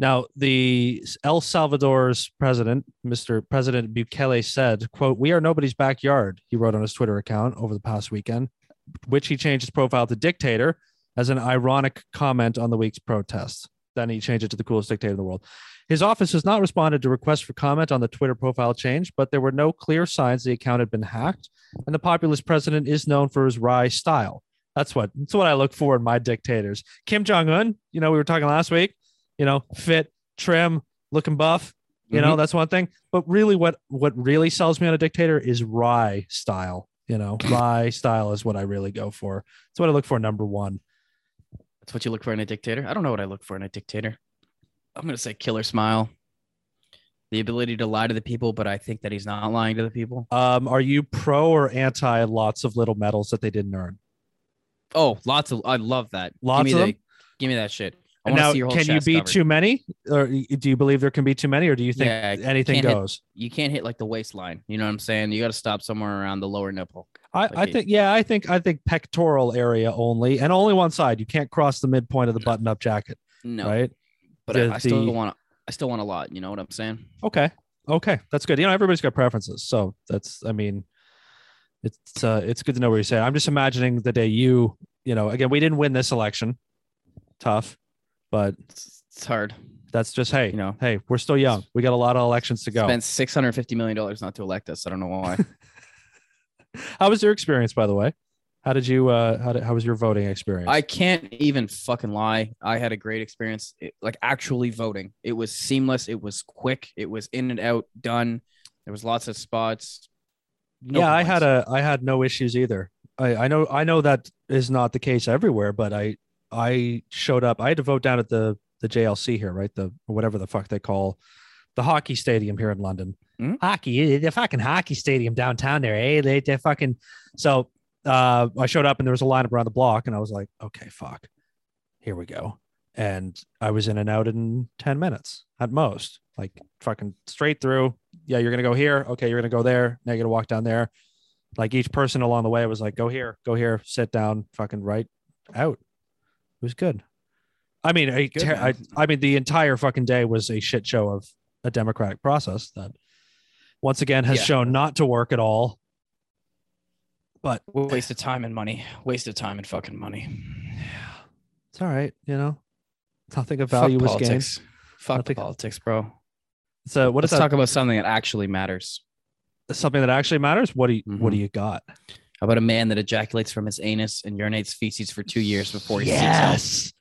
Now, the El Salvador's president, Mr. President Bukele, said, "quote We are nobody's backyard." He wrote on his Twitter account over the past weekend, which he changed his profile to dictator as an ironic comment on the week's protests. Then he changed it to the coolest dictator in the world. His office has not responded to requests for comment on the Twitter profile change, but there were no clear signs the account had been hacked. And the populist president is known for his wry style. That's what that's what I look for in my dictators. Kim Jong Un, you know, we were talking last week you know, fit, trim, looking buff. You know, that's one thing. But really, what what really sells me on a dictator is rye style. You know, rye style is what I really go for. It's what I look for. Number one. That's what you look for in a dictator. I don't know what I look for in a dictator. I'm gonna say killer smile, the ability to lie to the people, but I think that he's not lying to the people. Um, are you pro or anti lots of little medals that they didn't earn? Oh, lots of. I love that. Lots give me of the, Give me that shit. I now, see your whole can you be covered. too many, or do you believe there can be too many, or do you think Yeah, anything hit- goes? you can't hit like the waistline. You know what I'm saying? You got to stop somewhere around the lower nipple. I, Like I think yeah, I think I think pectoral area only, and only one side. You can't cross the midpoint of the button-up jacket, No, right? but the- I, I still the- want. I still want a lot. You know what I'm saying? Okay. Okay, that's good. You know, everybody's got preferences, so that's. I mean, it's uh, it's good to know where you say. I'm just imagining the day you, you know, again, we didn't win this election, tough, but It's, it's hard. that's just hey, You know. hey, we're still young. We got a lot of elections to go. Spent six hundred fifty million dollars not to elect us. I don't know why. How was your experience, by the way? How did you? uh How did, how was your voting experience? I can't even fucking lie. I had a great experience, it- like actually voting. It was seamless. It was quick. It was in and out, done. There was lots of spots. No yeah, I had a I had no issues either. I I know I know that is not the case everywhere, but I I showed up. I had to vote down at the the JLC here, right? The whatever the fuck they call the hockey stadium here in London. Mhm. Hockey, the fucking hockey stadium downtown there, eh? They they fucking so uh I showed up and there was a lineup around the block and I was like, okay, fuck. Here we go. And I was in and out in 10 minutes at most. Like fucking straight through. Yeah, you're gonna go here. Okay, you're gonna go there. Now you gotta walk down there. Like each person along the way was like, go here, go here, sit down, fucking right out. It was good. I mean, a Good, I, I mean, the entire fucking day was a shit show of a democratic process that once again has Yeah. shown not to work at all. But waste of time and money. Waste of time and fucking money. it's all right, you know. Nothing of Fuck value was gained. politics. Fuck Nothing- politics, bro. So what is Let's talk about something that actually matters. Something that actually matters. What do you What do Mhm. you got? About a man that ejaculates from his anus and urinates feces for two years before he seeks help? yes,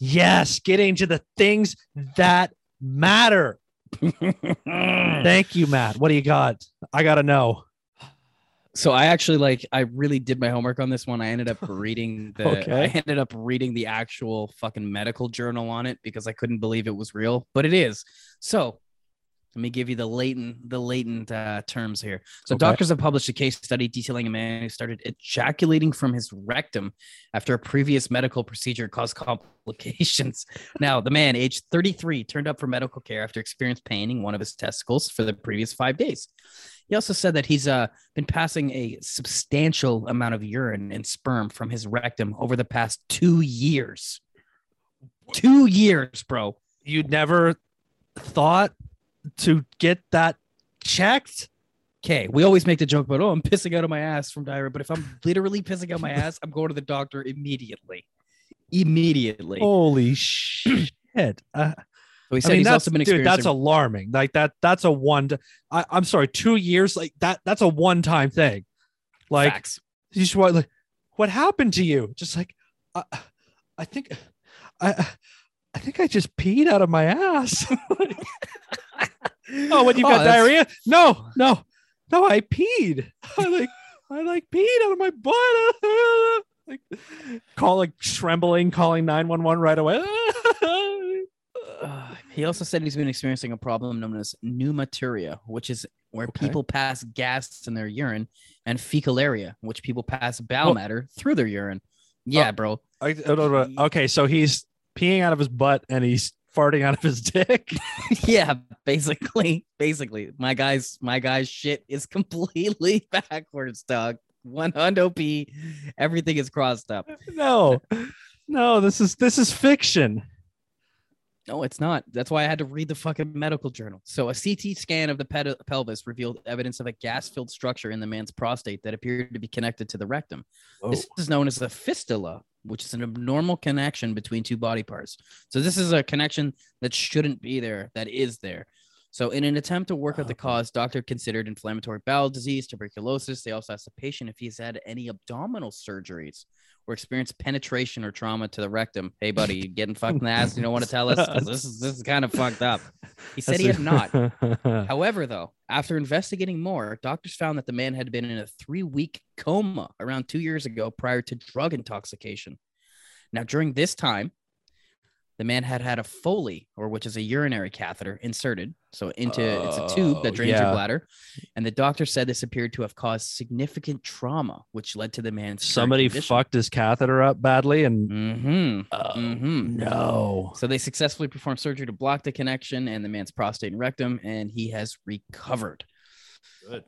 yes, getting to the things that matter. Thank you, Matt. What do you got? I gotta know. so I actually like I really did my homework on this one. I ended up reading the Okay. I ended up reading the actual fucking medical journal on it because I couldn't believe it was real, but it is. So let me give you the latent the latent uh, terms here. So Okay. doctors have published a case study detailing a man who started ejaculating from his rectum after a previous medical procedure caused complications. now, the man, aged 33, turned up for medical care after experiencing pain in one of his testicles for the previous five days. He also said that he's uh, been passing a substantial amount of urine and sperm from his rectum over the past two years. Two years, bro. You never thought to get that checked? Okay, we always make the joke about, oh, I'm pissing out of my ass from diarrhea. But if I'm literally pissing out my ass, I'm going to the doctor immediately. Immediately. Holy shit! Uh, so he I mean, he's that's, also been dude, that's alarming. Like that. That's a one. I, I'm sorry, two years. Like that. That's a one-time thing. Like facts. you just want like, what happened to you? Just like, I, I think, I, I think I just peed out of my ass. oh, when you got that's- diarrhea? No, no, no. I peed. I like, I like peed out of my butt. like, call like trembling, calling nine one one right away. Uh, he also said he's been experiencing a problem known as pneumaturia, which is where Okay. people pass gas in their urine, and fecaluria, which people pass bowel Oh. matter through their urine. Yeah, bro. I, I don't know. Okay, so he's peeing out of his butt and he's farting out of his dick. yeah, basically, basically, my guy's my guy's shit is completely backwards, dog. One hundo p, everything is crossed up. no, no, this is this is fiction. No, it's not. That's why I had to read the fucking medical journal. So, a CT scan of the ped- pelvis revealed evidence of a gas filled structure in the man's prostate that appeared to be connected to the rectum. This is known as a fistula, which is an abnormal connection between two body parts. So, this is a connection that shouldn't be there, that is there. So, in an attempt to work out the cause, doctor considered inflammatory bowel disease, tuberculosis. They also asked the patient if he's had any abdominal surgeries or experienced penetration or trauma to the rectum. Hey, buddy, you getting fucked in the ass? You don't want to tell us? This is this is kind of fucked up. He said he had not. However, though, after investigating more, doctors found that the man had been in a three week coma around two years ago prior to drug intoxication. Now, during this time, the man had had a Foley, or which is a urinary catheter, inserted. So into it's a tube Oh, that drains yeah. your bladder, and the doctor said this appeared to have caused significant trauma, which led to the man's Somebody fucked his catheter up badly and Mm-hmm. oh, Mhm. no. So they successfully performed surgery to block the connection and the man's prostate and rectum, and he has recovered.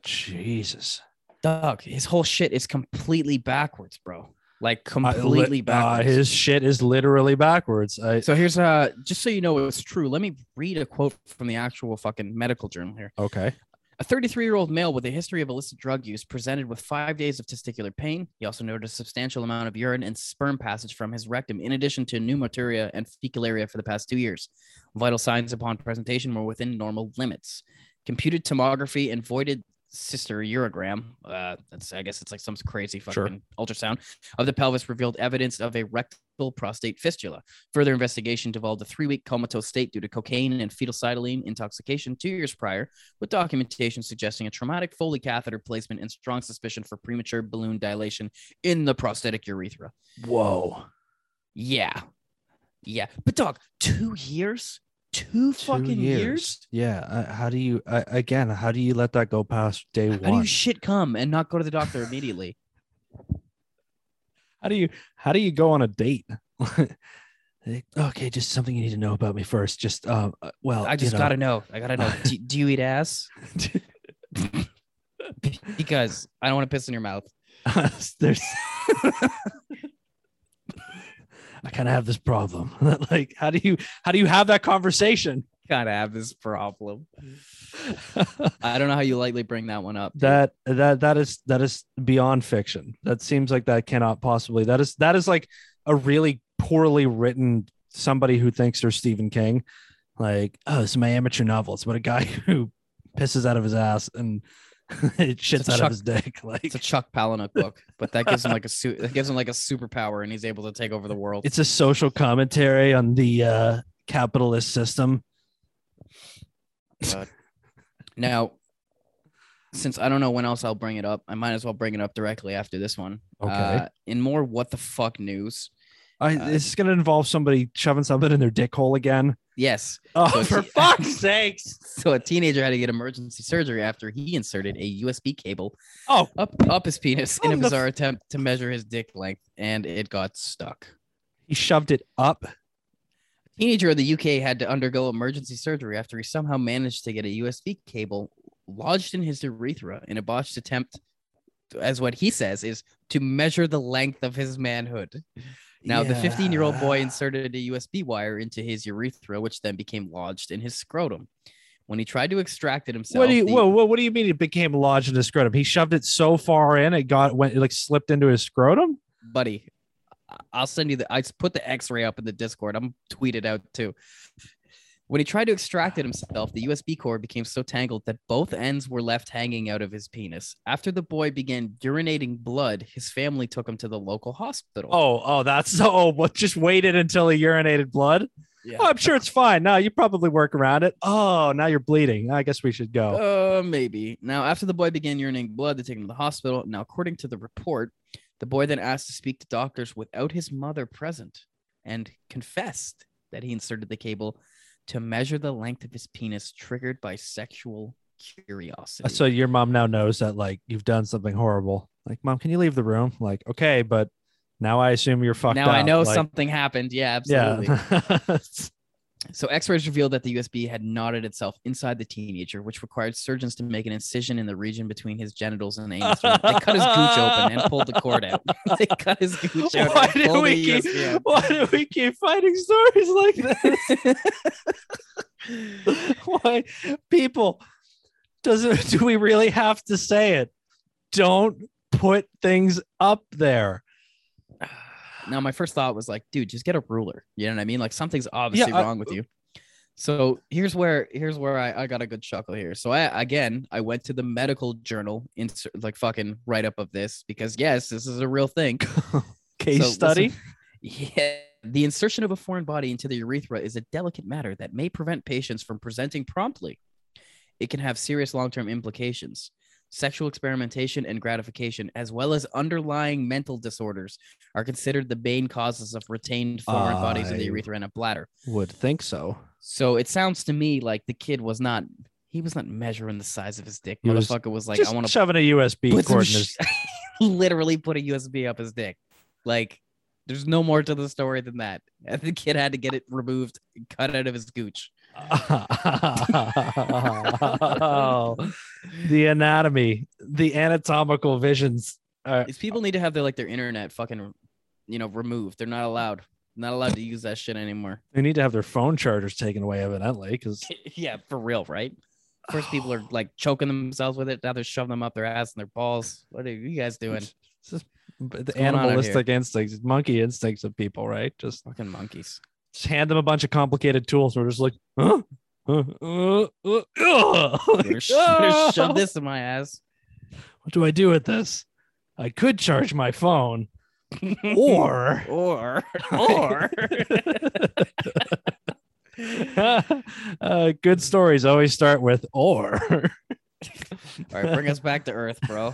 Jesus. Doug, his whole shit is completely backwards, bro. Like completely uh, backwards. his shit is literally backwards. I, so here's uh just so you know it's true. Let me read a quote from the actual fucking medical journal here. okay. A 33 year old male with a history of illicit drug use presented with five days of testicular pain. He also noted a substantial amount of urine and sperm passage from his rectum, in addition to pneumaturia and fecaluria for the past two years. Vital signs upon presentation were within normal limits. Computed tomography and voided cystourogram, uh, that's I guess it's like some crazy fucking Sure. ultrasound of the pelvis revealed evidence of a rectal prostate fistula. Further investigation developed a three-week comatose state due to cocaine and fetylcytidine intoxication two years prior, with documentation suggesting a traumatic Foley catheter placement and strong suspicion for premature balloon dilation in the prosthetic urethra. Whoa. Yeah, yeah, but dog, two years, two, fucking years. Yeah. Uh, how do you uh, again? How do you let that go past day one? How do you shit come and not go to the doctor immediately? how do you how do you go on a date? Okay, just something you need to know about me first. Just um, uh, well, I just you know, gotta know. I gotta know. do, do you eat ass? Because I don't want to piss in your mouth. there's I kind of have this problem. like, how do you how do you have that conversation? Kind of have this problem. I don't know how you lightly bring that one up. dude. that that that is that is beyond fiction. That seems like that cannot possibly. That is that is like a really poorly written somebody who thinks they're Stephen King. Like, oh, this is my amateur novel. It's about a guy who pisses out of his ass and it shits out Chuck- of his dick. Like It's a Chuck Palahniuk book, but that gives him like a su- that gives him like a superpower, and he's able to take over the world. it's a social commentary on the uh capitalist system. Now, since I don't know when else I'll bring it up, I might as well bring it up directly after this one. Okay. Uh, in more what the fuck news? I, Uh, it's gonna involve somebody shoving something in their dick hole again. Yes. Oh, So for it's- fuck's sakes! So a teenager had to get emergency surgery after he inserted a USB cable Oh, up up his penis in a the f- bizarre attempt to measure his dick length, and it got stuck. he shoved it up. A teenager in the UK had to undergo emergency surgery after he somehow managed to get a USB cable lodged in his urethra in a botched attempt, as what he says is to measure the length of his manhood. Now, the 15 year old boy inserted a USB wire into his urethra, which then became lodged in his scrotum. When he tried to extract it himself, What do you the- whoa, whoa, what do you mean it became lodged in his scrotum? He shoved it so far in it got went it like slipped into his scrotum. buddy, I'll send you the. I put the X-ray up in the Discord. I'm tweeted out too. When he tried to extract it himself, the USB cord became so tangled that both ends were left hanging out of his penis. After the boy began urinating blood, his family took him to the local hospital. Oh, oh, that's so. oh, what just waited until he urinated blood. yeah. Oh, I'm sure it's fine. No, you probably work around it. Oh, now you're bleeding. I guess we should go. Uh, maybe. Now, after the boy began urinating blood, they take him to the hospital. Now, according to the report, the boy then asked to speak to doctors without his mother present and confessed that he inserted the cable to measure the length of his penis triggered by sexual uh, curiosity. so your mom now knows that like you've done something horrible. Like, mom, can you leave the room? Like, okay, but now I assume you're fucked now I know Like, something happened. Yeah, absolutely. Yeah. So X-rays revealed that the USB had knotted itself inside the teenager, which required surgeons to make an incision in the region between his genitals and anus. They cut his gooch open and pulled the cord out. they cut his gooch out why do we keep why do we keep finding stories like this? why people does it do we really have to say it? Don't put things up there. Now, my first thought was like, dude, just get a ruler. You know what I mean? Like something's obviously I- wrong with you. So here's where here's where I, I got a good chuckle here. So I again I went to the medical journal insert like fucking write up of this because yes, this is a real thing. Case So, study. listen- Yeah. The insertion of a foreign body into the urethra is a delicate matter that may prevent patients from presenting promptly. It can have serious long term implications. Sexual experimentation and gratification, as well as underlying mental disorders, are considered the main causes of retained foreign bodies in the urethra and a bladder. Would think so. So it sounds to me like the kid was not, he was not measuring the size of his dick. He was Motherfucker was like, I want to shoving a USB put cord in sh- his literally put a USB up his dick. Like, there's no more to the story than that. And the kid had to get it removed, cut out of his gooch. Oh, the anatomy, the anatomical visions. These people need to have their like their internet fucking you know, removed. They're not allowed. Not allowed to use that shit anymore. They need to have their phone chargers taken away, evidently, because yeah, for real, right? First, people are like choking themselves with it. Now they're shoving them up their ass and their balls. What are you guys doing? It's just the animalistic instincts, monkey instincts of people, right? Just, Fucking monkeys. Just hand them a bunch of complicated tools. We're just like, huh? Uh, uh, uh, uh. Sh- better shove this in my ass. What do I do with this? I could charge my phone, or or or uh, good stories always start with or. all right, bring us back to earth, bro.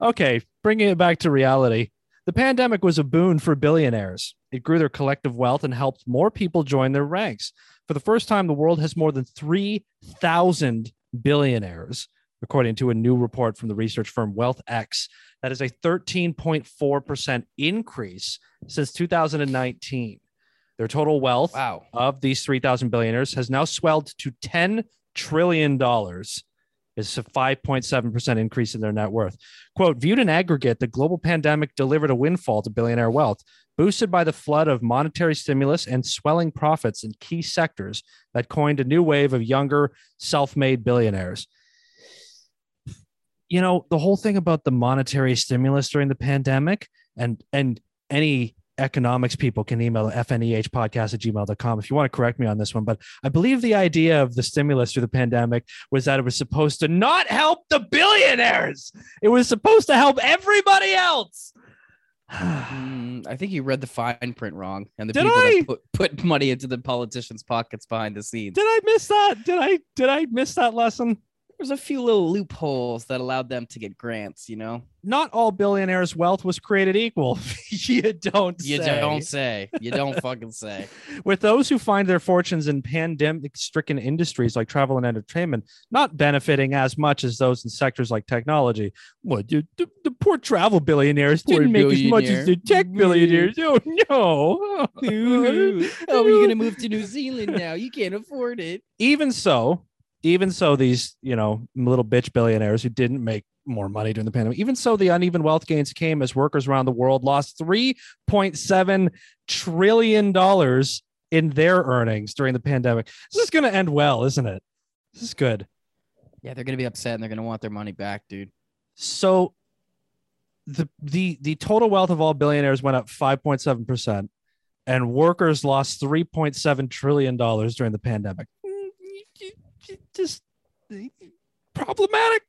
okay, bringing it back to reality. The pandemic was a boon for billionaires. It grew their collective wealth and helped more people join their ranks. For the first time, the world has more than 3,000 billionaires, according to a new report from the research firm WealthX. That is a 13.4% increase since 2019. Their total wealth Wow. of these 3,000 billionaires has now swelled to $10 trillion. It's a 5.7% increase in their net worth. Quote, viewed in aggregate, the global pandemic delivered a windfall to billionaire wealth, boosted by the flood of monetary stimulus and swelling profits in key sectors that coined a new wave of younger, self made billionaires. You know, the whole thing about the monetary stimulus during the pandemic and and any economics people can email fneh podcast at gmail.com if you want to correct me on this one. But I believe the idea of the stimulus through the pandemic was that it was supposed to not help the billionaires. It was supposed to help everybody else. Mm, I think you read the fine print wrong, and the Did people I? that put, put money into the politicians' pockets behind the scenes. Did I miss that? Did I did I miss that lesson? There's a few little loopholes that allowed them to get grants. You know, Not all billionaires' wealth was created equal. you don't you say. don't say. You don't fucking say. With those who find their fortunes in pandemic stricken industries like travel and entertainment not benefiting as much as those in sectors like technology. What the, the, the poor travel billionaires Poor didn't make as much as the tech billionaires. Oh no. oh, you're gonna move to New Zealand now? You can't afford it. even so, even so, these you know little bitch billionaires who didn't make more money during the pandemic, even so, the uneven wealth gains came as workers around the world lost three point seven trillion dollars in their earnings during the pandemic. This is going to end well, isn't it? This is good. Yeah, they're gonna be upset and they're gonna want their money back, dude. So, the the the total wealth of all billionaires went up five point seven percent, and workers lost three point seven trillion dollars during the pandemic. Just problematic,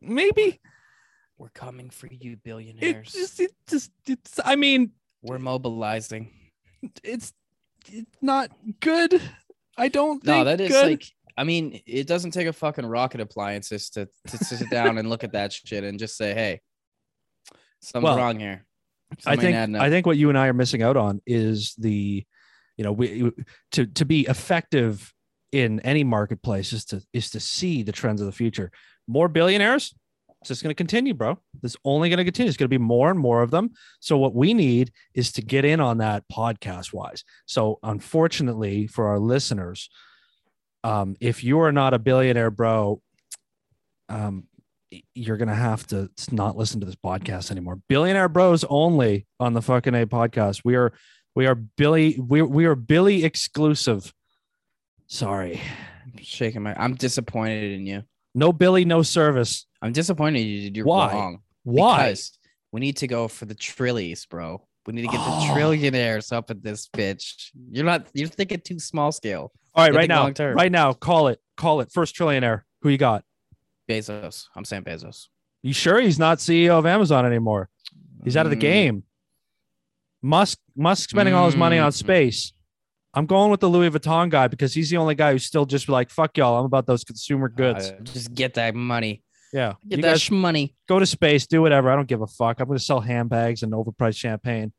maybe. We're coming for you, It billionaires. just, it just, it's. I mean, We're mobilizing. it's, it's not good. I don't think No, that is good. like. I mean, it doesn't take a fucking rocket appliances to to sit down and look at that shit and just say, "Hey, something's Well, wrong here." I think. I think what you and I are missing out on is the, you know, we to to be effective in any marketplace is to is to see the trends of the future. More billionaires, it's just going to continue, bro. It's only going to continue. It's going to be more and more of them. So what we need is to get in on that podcast wise. So unfortunately for our listeners, um, if you are not a billionaire, bro, um, you're gonna have to not listen to this podcast anymore. Billionaire Bros only on the fucking A podcast. We are we are Billy we we are Billy exclusive. Sorry, I'm shaking my. I'm disappointed in you. no Billy, no service. I'm disappointed you. You're Why? wrong. Why? Because we need to go for the trillies, bro. We need to get Oh. the trillionaires up at this bitch. You're not. You're thinking too small scale. All right, right now, right now, call it, call it. First trillionaire. Who you got? Bezos. I'm saying Bezos. You sure he's not CEO of Amazon anymore? He's out of the Mm, game. Musk Musk spending all his money on Mm. space. I'm going with the Louis Vuitton guy because he's the only guy who's still just like fuck y'all. I'm about those consumer goods. uh, just get that money. yeah, Get you that sh- money. go to space, do whatever. I don't give a fuck. I'm going to sell handbags and overpriced champagne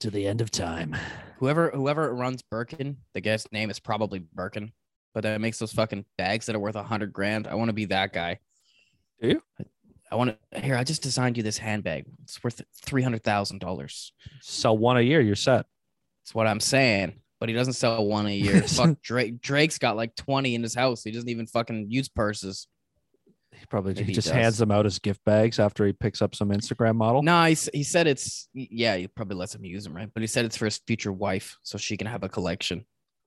to the end of time. Whoever whoever runs Birkin, the guy's name is probably Birkin, but that makes those fucking bags that are worth a hundred grand. I want to be that guy. Do you? I want to. Here, I just designed you this handbag. It's worth three hundred thousand dollars. Sell one a year, you're set. That's what I'm saying. But he doesn't sell one a year. Fuck Drake. Drake's got like twenty in his house. He doesn't even fucking use purses. He probably Maybe he just does. hands them out as gift bags after he picks up some Instagram model. No, he, he said it's yeah, he probably lets him use them, right? But he said it's for his future wife, so she can have a collection.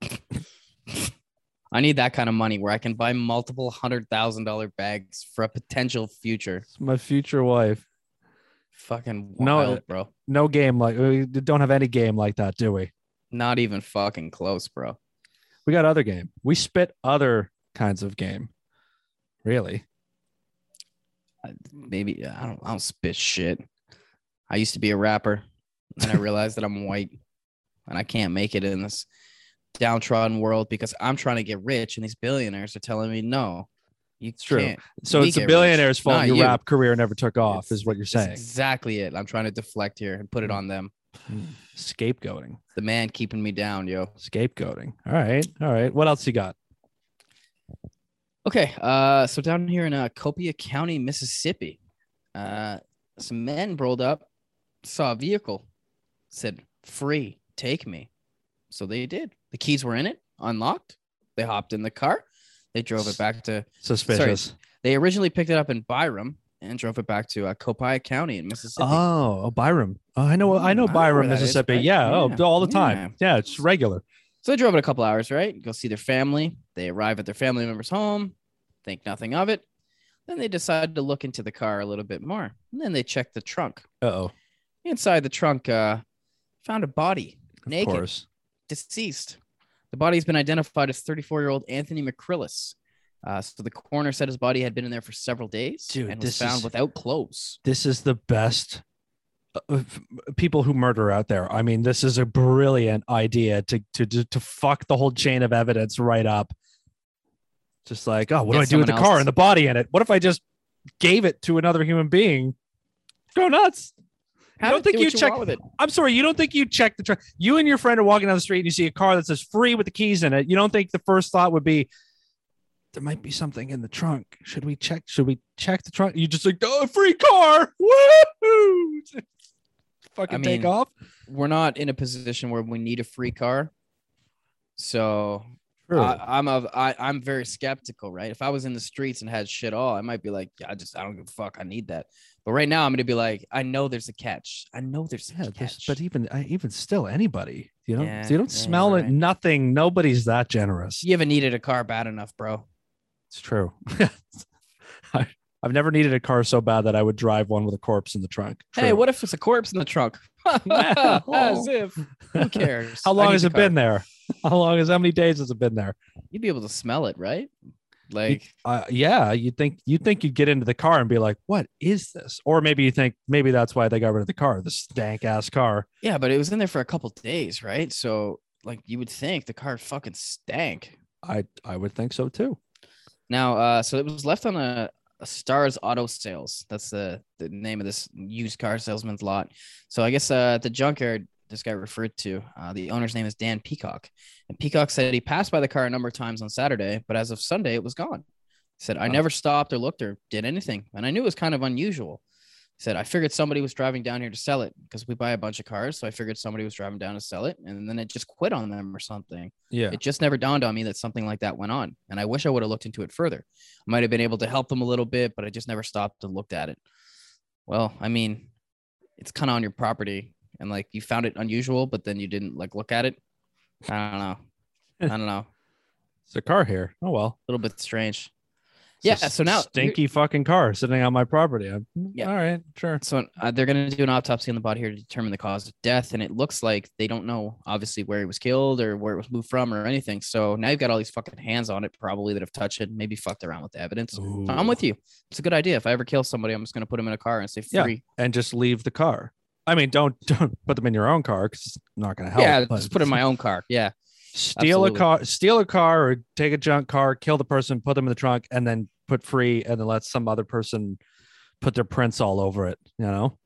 I need that kind of money where I can buy multiple hundred thousand dollar bags for a potential future. It's my future wife. Fucking No, wild, uh, bro. No game like we don't have any game like that, do we? Not even fucking close, bro. We got other game. We spit other kinds of game. Really? Maybe I don't. I don't spit shit. I used to be a rapper, and I realized that I'm white, and I can't make it in this downtrodden world because I'm trying to get rich, and these billionaires are telling me no. You true. can't. So it's the billionaire's fault not your you. rap career never took off, It's- is what you're That's saying. exactly it. I'm trying to deflect here and put it Mm. on them. Scapegoating. The man keeping me down, yo. Scapegoating. All right. All right. What else you got? Okay, uh, so down here in uh, Copiah County, Mississippi, uh, some men rolled up, saw a vehicle, said, "Free, take me." So they did. The keys were in it, unlocked. They hopped in the car. They drove it back to. Suspicious. They originally picked it up in Byram and drove it back to uh, Copiah County in Mississippi. Oh, oh, Byram. Oh, I know. I know Mm, I Byram, Mississippi. right? Yeah. Oh, all the time. yeah. Yeah, it's regular. So they drove it a couple hours, right? Go see their family. They arrive at their family member's home, think nothing of it. Then they decide to look into the car a little bit more. And then they check the trunk. Uh oh. Inside the trunk, uh, found a body, Of naked, course. deceased. The body has been identified as 34 year old Anthony McCrillis. Uh, so the coroner said his body had been in there for several days Dude, and was found is- without clothes. This is the best. uh, People who murder out there. I mean, this is a brilliant idea to to to, to fuck the whole chain of evidence right up. Just like, oh, what Get do I do with the car and the body in it? What if I just gave it to another human being? Go nuts. Have don't think do you check- with it. I'm sorry, you don't think you check the truck? You and your friend are walking down the street and you see a car that says free with the keys in it. You don't think the first thought would be there might be something in the trunk. Should we check? Should we check the trunk? You just like, oh, free car. Woo! Fucking take mean, off. We're not in a position where we need a free car. So True. I, I'm of I, I'm very skeptical, right? If I was in the streets and had shit all, I might be like, yeah, I just I don't give a fuck. I need that. But right now, I'm gonna be like, I know there's a catch. I know there's a yeah, there's- catch. but even I even still anybody, you know, Yeah, you don't yeah, smell it. right. Nothing. Nobody's that generous. you haven't needed a car bad enough, bro. It's true. I, I've never needed a car so bad that I would drive one with a corpse in the trunk. Hey, what if it's a corpse in the trunk? As if. Who cares? How long has it been there? How long has how many days has it been there? You'd be able to smell it, right? Like, Uh, yeah, you think you think you'd get into the car and be like, "What is this?" Or maybe you think maybe that's why they got rid of the car, the stank ass car. yeah, but it was in there for a couple days, right? So, like, you would think the car fucking stank. I I would think so too. Now, uh, so it was left on a, a Stars Auto Sales. That's the the name of this used car salesman's lot. So I guess uh, the junkyard this guy referred to, uh, the owner's name is Dan Peacock, and Peacock said he passed by the car a number of times on Saturday, but as of Sunday, it was gone. He said I never stopped or looked or did anything, and I knew it was kind of unusual. He said I figured somebody was driving down here to sell it because we buy a bunch of cars, so I figured somebody was driving down to sell it, and then it just quit on them or something. Yeah, It just never dawned on me that something like that went on. And I wish I would have looked into it further. I might have been able to help them a little bit, but I just never stopped and looked at it. Well, I mean, it's kind of on your property and like you found it unusual, but then you didn't like look at it. I don't know. I don't know. it's a car here. Oh well. A little bit strange. It's Yeah, so now- stinky fucking car sitting on my property. I'm, Yeah. All right. Sure. So uh, they're going to do an autopsy on the body here to determine the cause of death. And it looks like they don't know, obviously, where he was killed or where it was moved from or anything. So now you've got all these fucking hands on it, probably that have touched it, maybe fucked around with the evidence. So I'm with you. It's a good idea. If I ever kill somebody, I'm just going to put them in a car and say Yeah. free. and just leave the car. I mean, don't don't put them in your own car because it's not going to help. Yeah, but just put in my own car. Yeah. steal absolutely. a car, steal a car, or take a junk car, kill the person, put them in the trunk, and then put free, and then let some other person put their prints all over it. You know,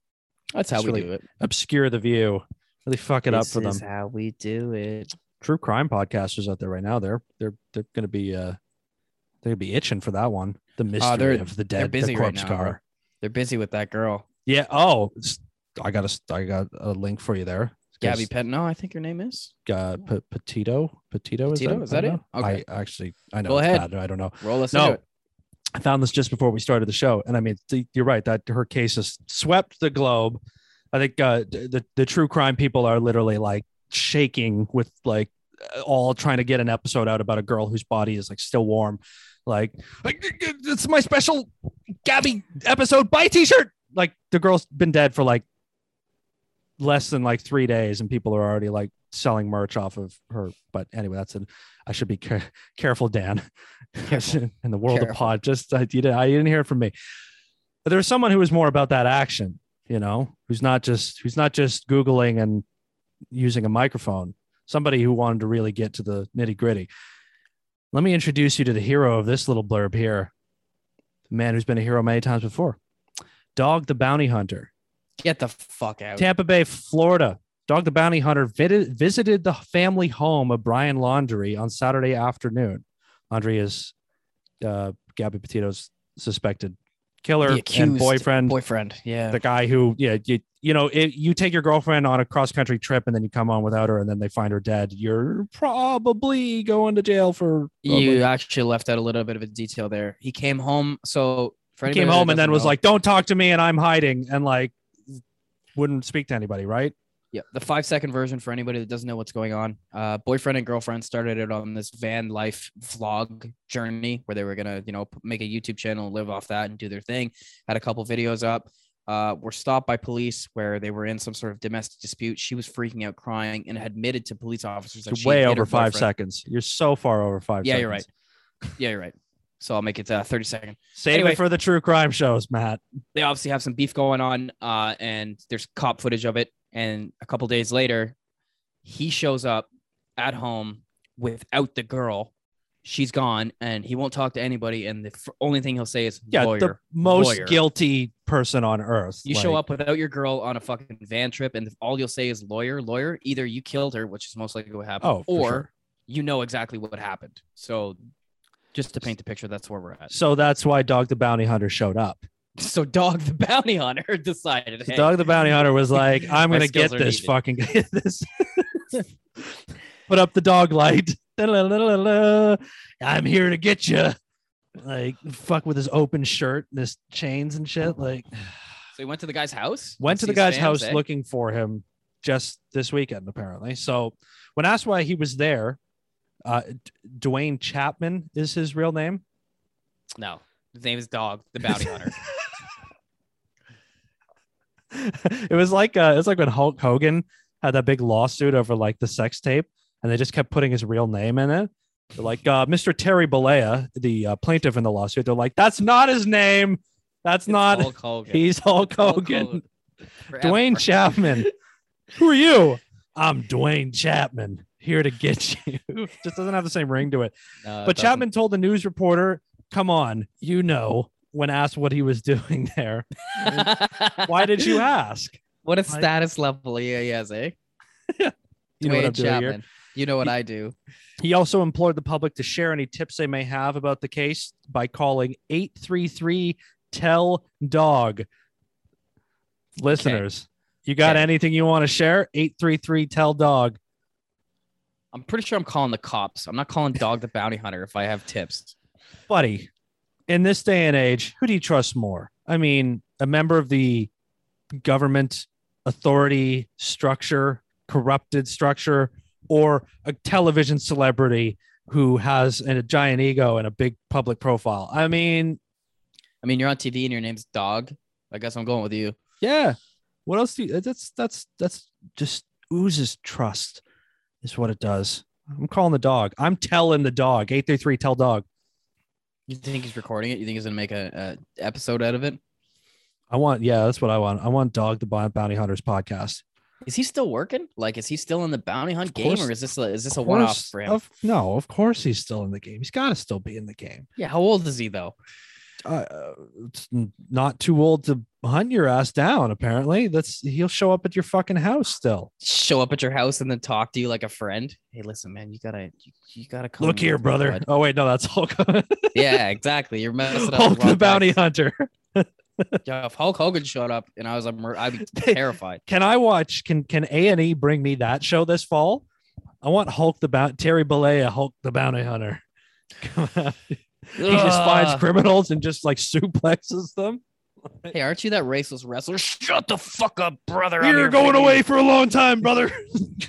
That's how It's we really do it. obscure the view, really fuck it up for them. That's how we do it. True crime podcasters out there right now, they're they're they're going to be uh they're gonna be itching for that one. The mystery Oh, they're- of the dead, busy the right corpse now, bro. car. They're busy with that girl. Yeah. Oh, it's- I got a I got a link for you there. Gabby Petno, I think your name is. uh, P- Petito. Petito is Petito, that, is that it? know. Okay. I actually I know Go ahead. bad. I don't know. Roll us No. into it. I found this just before we started the show, and I mean, you're right that her case has swept the globe. I think uh, the the true crime people are literally like shaking with like all trying to get an episode out about a girl whose body is like still warm. Like, like it's my special Gabby episode. Buy a t-shirt. Like the girl's been dead for like less than like three days, and people are already like selling merch off of her. But anyway, that's an I should be care- careful, Dan. Careful. in the world of pod, just I, you didn't, I didn't hear it from me. But there was someone who was more about that action, you know, who's not just who's not just googling and using a microphone. Somebody who wanted to really get to the nitty gritty. Let me introduce you to the hero of this little blurb here, the man who's been a hero many times before. Dog the Bounty Hunter. Get the fuck out. Tampa Bay, Florida. Dog the Bounty Hunter visited the family home of Brian Laundrie on Saturday afternoon. Laundrie is uh, Gabby Petito's suspected killer and boyfriend. Boyfriend. Yeah. The guy who, yeah, you, you know, it, you take your girlfriend on a cross country trip and then you come on without her and then they find her dead. You're probably going to jail for. you actually left out a little bit of a detail there. He came home. So He came home and then doesn't was like, "Don't talk to me," and I'm hiding, and like wouldn't speak to anybody, right? Yeah, the five second version for anybody that doesn't know what's going on. Uh, boyfriend and girlfriend started it on this van life vlog journey where they were gonna, you know, make a YouTube channel, live off that, and do their thing. Had a couple videos up. Uh, were stopped by police where they were in some sort of domestic dispute. She was freaking out, crying, and admitted to police officers that she way over five seconds. You're so far over five. Yeah, seconds. you're right. Yeah, you're right. So I'll make it uh, 30 second. Save Anyway. it for the true crime shows, Matt. they obviously have some beef going on uh, and there's cop footage of it and a couple days later he shows up at home without the girl she's gone and he won't talk to anybody and the f- only thing he'll say is Yeah, lawyer the most lawyer. guilty person on earth. you show up without your girl on a fucking van trip and all you'll say is lawyer lawyer either you killed her which is most likely what happened Oh, or sure. you know exactly what happened so just to paint the picture that's where we're at So that's why Dog the Bounty Hunter showed up. so dog the bounty hunter decided So hey, Dog the Bounty Hunter was like, "I'm gonna get this needed. fucking get this." Put up the dog light. I'm here to get you. Like fuck with his open shirt and his chains and shit. Like So he went to the guy's house. went to the guy's house eh? looking for him just this weekend apparently. So when asked why he was there, uh, D- Duane Chapman is his real name. No, his name is Dog, the bounty hunter. it was like uh, it was like when Hulk Hogan had that big lawsuit over like the sex tape, and they just kept putting his real name in it. They're like uh, Mr. Terry Bollea, the uh, plaintiff in the lawsuit. They're like, that's not his name. That's It's not. Hulk Hogan. He's Hulk Hulk Hogan. Hogan. Duane Chapman. Who are you? I'm Duane Chapman. Here to get you. just doesn't have the same ring to it. No, it But doesn't. Chapman told the news reporter, "Come on, you know." When asked what he was doing there, why did you ask? What a Like- status level he has, eh? You know what I'm doing here. Chapman. You know what I do. He also implored the public to share any tips they may have about the case by calling 833 tell dog. Listeners, you got Okay. anything you want to share? 833 tell dog. I'm pretty sure I'm calling the cops. I'm not calling Dog the bounty hunter if I have tips. Buddy, in this day and age, who do you trust more? I mean, a member of the government authority structure, corrupted structure, or a television celebrity who has a giant ego and a big public profile. I mean, I mean, you're on TV and your name's Dog. I guess I'm going with you. yeah. What else do you that's that's that's just oozes trust is what it does. I'm calling the dog. I'm telling the dog. 833 tell dog. You think he's recording it? You think he's gonna make a, a episode out of it? I want, yeah, that's what I want. I want Dog the Bounty Hunters podcast. Is he still working? Like, is he still in the bounty hunt Of game, or is this a, is this a one off course- for him? Of, no, of course he's still in the game. He's got to still be in the game. yeah. How old is he though? Uh, it's not too old to hunt your ass down. Apparently, that's he'll show up at your fucking house still. Show up at your house and then talk to you like a friend. Hey, listen, man, you gotta you, you gotta come. Look here, brother. bud." Oh wait, no, that's Hulk. Yeah, exactly. You're messing up. Hulk the bounty guy. hunter. Yeah, if Hulk Hogan showed up and I was a mur- I'd be terrified. Can I watch? Can can A and E bring me that show this fall? I want Hulk the bounty Terry Bollea, Hulk the bounty hunter. Come on. He just finds criminals and just like suplexes them. Hey, aren't you that racist wrestler? Shut the fuck up, brother. I'm You're here going for you. away for a long time, brother.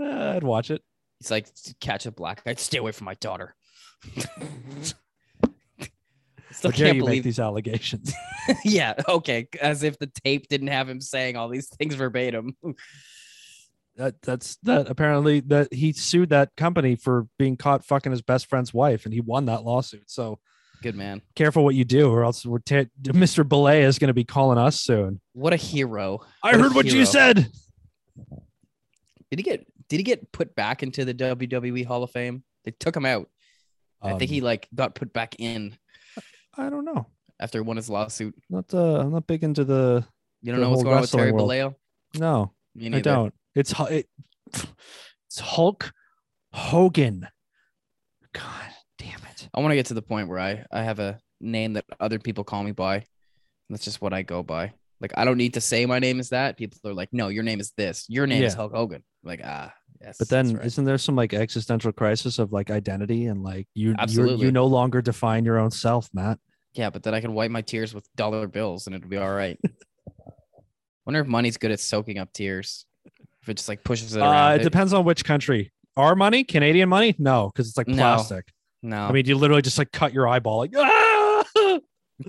I'd watch it. He's like, catch a black guy. Stay away from my daughter. Still How dare can't you make believe. these allegations? yeah, okay. As if the tape didn't have him saying all these things verbatim. That that's that apparently that he sued that company for being caught fucking his best friend's wife and he won that lawsuit. So Good man. careful what you do or else we're ta- Mr. Bollea is going to be calling us soon. What a hero. I What heard what you said. Did he get did he get put back into the WWE Hall of Fame? They took him out. I think he Um, like got put back in I don't know. after he won his lawsuit. Not uh, I'm not big into the You don't know what's going on with Terry wrestling no. Me I don't. It's it, it's Hulk Hogan. God damn it. I want to get to the point where I I have a name that other people call me by. That's just what I go by. Like I don't need to say my name is that. People are like, "No, your name is this. Your name is Hulk Hogan." I'm like, ah, yes. But then right. isn't there some like existential crisis of like identity and like you you no longer define your own self, Matt? yeah, but then I can wipe my tears with dollar bills and it'll be all right. Wonder if money's good at soaking up tears. If it just like pushes it Uh, around. it It- depends on which country. Our money, Canadian money? No, because it's like No. plastic. no, I mean, you literally just like cut your eyeball, like ah!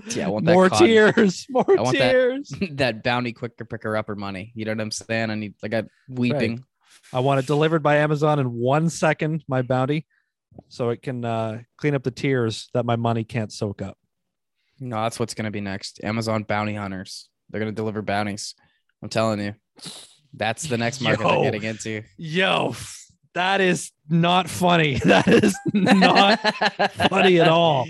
yeah, I want that more cotton- tears, more I want that- tears. that bounty quicker picker upper money. You know what I'm saying? I need like I'm weeping. I want it delivered by Amazon in one second, my bounty, so it can uh, clean up the tears that my money can't soak up. No, that's what's gonna be next. Amazon bounty hunters. They're gonna deliver bounties. I'm telling you. That's the next market Yo. they're getting into. Yo, that is not funny. That is not funny at all.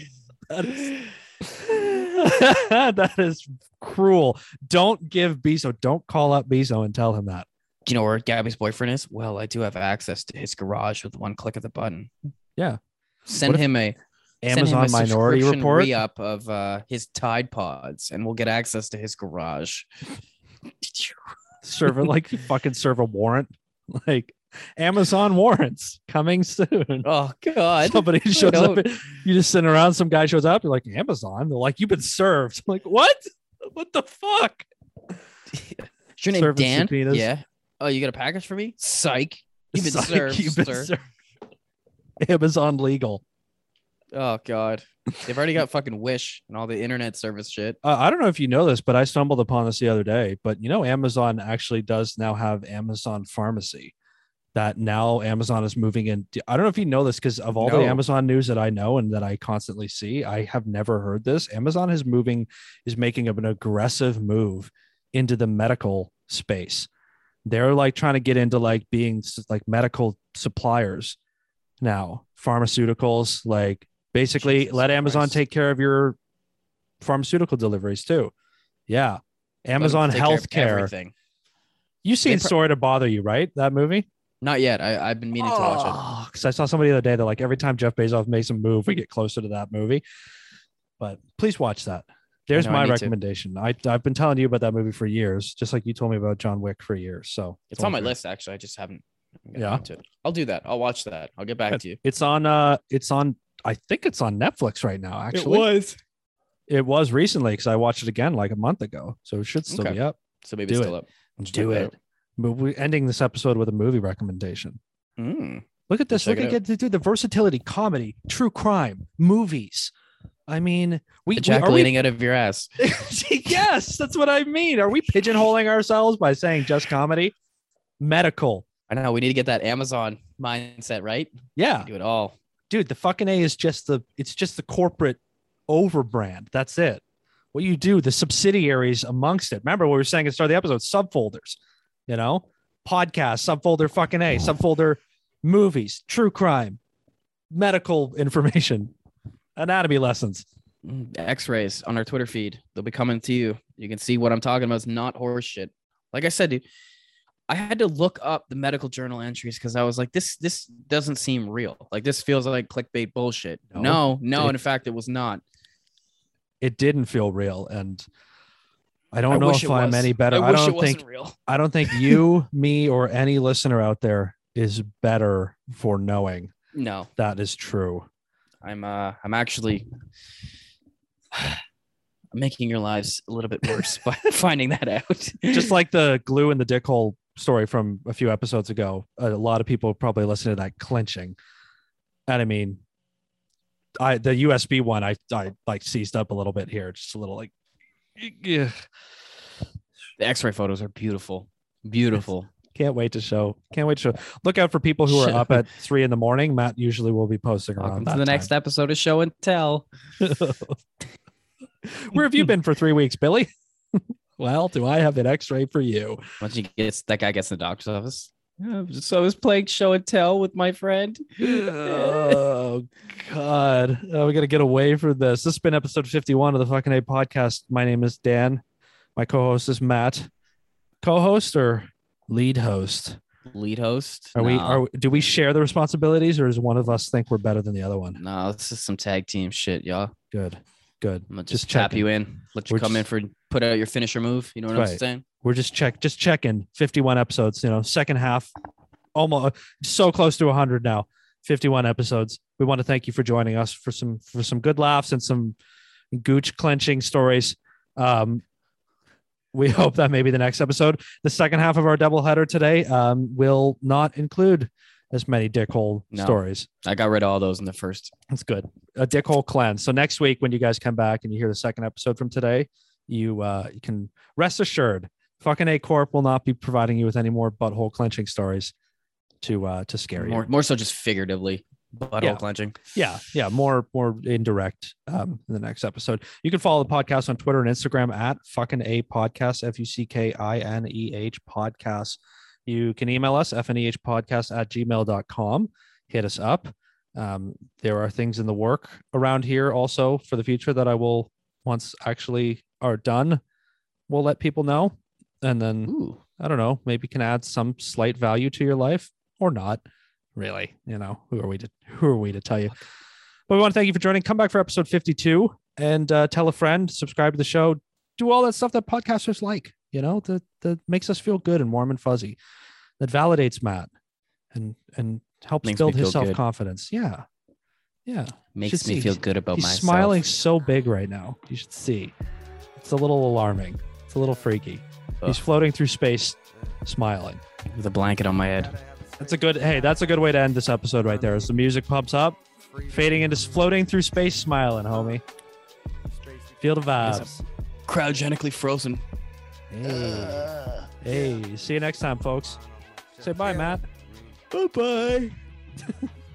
That is, that is cruel. Don't give Bezo, don't call up Bezo and tell him that. Do you know where Gabby's boyfriend is? Well, I do have access to his garage with one click of the button. Yeah. Send What him a send him Amazon a Minority Report. re-up of uh, his Tide Pods, and we'll get access to his garage. serve it like you fucking serve a warrant. Like Amazon warrants coming soon. oh God! Somebody shows up. You just sitting around. Some guy shows up. You're like Amazon. They're like, you've been served. I'm like, what? What the fuck? Is your name Serving Dan? subpoenas. Yeah. Oh, you got a package for me? Psych. You've been like, served, you've been sir. served. Amazon legal. Oh God. They've already got fucking Wish and all the internet service shit. Uh, I don't know if you know this, but I stumbled upon this the other day. But you know, Amazon actually does now have Amazon Pharmacy. That now Amazon is moving in. I don't know if you know this because of all the Amazon news that I know and that I constantly see, I have never heard this. Amazon is moving, is making an aggressive move into the medical space. They're like trying to get into like being like medical suppliers now, pharmaceuticals, like basically Jesus let Amazon Christ. take care of your pharmaceutical deliveries too. Yeah. Amazon take care of Healthcare. Everything. You seen pro- Sorry to Bother You, right? That movie? Not yet. I, I've been meaning to watch it. Because I saw somebody the other day that like every time Jeff Bezos makes a move, we get closer to that movie. But please watch that. There's I my to. recommendation. I, I've been telling you about that movie for years, just like you told me about John Wick for years. So it. It's on my list actually. I just haven't. Yeah. it. I'll do that. I'll watch that. I'll get back to you. It's on. Uh, it's on. I think it's on Netflix right now. Actually, it was. It was recently because I watched it again like a month ago, so it should still Okay. be up. So maybe Do it's it. still up. Just Do it. But we're ending this episode with a movie recommendation. Mm. Look at this. Look at dude, the versatility, comedy, true crime, movies. I mean, we, are we, Ejaculating out of your ass. yes, that's what I mean. Are we pigeonholing ourselves by saying just comedy? Medical. I know. We need to get that Amazon mindset right. Yeah, Do it all. Dude, the fucking A is just the it's just the corporate overbrand. That's it. What you do, the subsidiaries amongst it. Remember what we were saying at the start of the episode, subfolders, you know, podcast, subfolder fucking A, subfolder movies, true crime, medical information, anatomy lessons. Mm, X-rays on our Twitter feed. They'll be coming to you. You can see what I'm talking about. It's not horse shit. Like I said, dude, I had to look up the medical journal entries because I was like, this this doesn't seem real. Like this feels like clickbait bullshit. No, No, no, it- in fact, it was not. It didn't feel real. And I don't I know if I'm was. any better. I I, don't think real. I don't think you, me, or any listener out there is better for knowing No, That is true. I'm uh I'm actually making your lives a little bit worse by finding that out. Just like the glue in the dick hole story from a few episodes ago, a lot of people probably listen to that clenching. And I mean, I the USB one I I like seized up a little bit here, just a little like yeah. the X-ray photos are beautiful. Beautiful. Can't wait to show. Can't wait to show. Look out for people who are up at three in the morning. Matt usually will be posting around Welcome to the next time. episode of Show and Tell. Where have you been for three weeks, Billy? Well, do I have an X-ray for you? Once he gets that guy gets in the doctor's office. Yeah, so I was playing Show and Tell with my friend. oh God, oh, we got to get away from this. This has been episode fifty-one of the fucking A podcast. My name is Dan. My co-host is Matt. Co-host or lead host? Lead host. Are we? Are do we share the responsibilities, or does one of us think we're better than the other one? No, this is some tag team shit, y'all. Good, good. I'm gonna Just just, tap you in, let you We're come in for put out your finisher move. You know what Right. I'm saying? We're just check, just checking. Fifty-one episodes. You know, second half, almost so close to hundred now. Fifty-one episodes. We want to thank you for joining us for some for some good laughs and some gooch clenching stories. Um, we hope that maybe the next episode, the second half of our doubleheader today, um, will not include as many dickhole No. stories. I got rid of all those in the first. That's good. A dickhole cleanse. So next week, when you guys come back and you hear the second episode from today, you uh, you can rest assured, fucking A Corp will not be providing you with any more butthole clenching stories to uh to scare More, you. more so just figuratively. Butthole Yeah. clenching. Yeah, yeah, more more indirect um in the next episode. You can follow the podcast on Twitter and Instagram at fucking A podcast, F U C K I N E H podcast. You can email us, fnehpodcast at gmail.com. Hit us up. Um, there are things in the work around here also for the future that I will once actually are done, we'll let people know. And then Ooh. I don't know, maybe can add some slight value to your life or not. Really, you know, who are we to who are we to tell you? But we want to thank you for joining. Come back for episode 52 and uh, tell a friend, subscribe to the show, do all that stuff that podcasters like, you know, that that makes us feel good and warm and fuzzy. That validates Matt and and helps Makes build his self-confidence. Yeah. Yeah. Makes Should me see. feel good about He's myself. smiling so big right now. You should see. It's a little alarming. It's a little freaky. He's floating through space, smiling. with a blanket on my head. That's a good. Hey, that's a good way to end this episode right there. As the music pumps up, fading into floating through space, smiling, homie. Feel the vibes. Cryogenically frozen. Hey, hey. See you next time, folks. Say bye, Matt. Bye bye.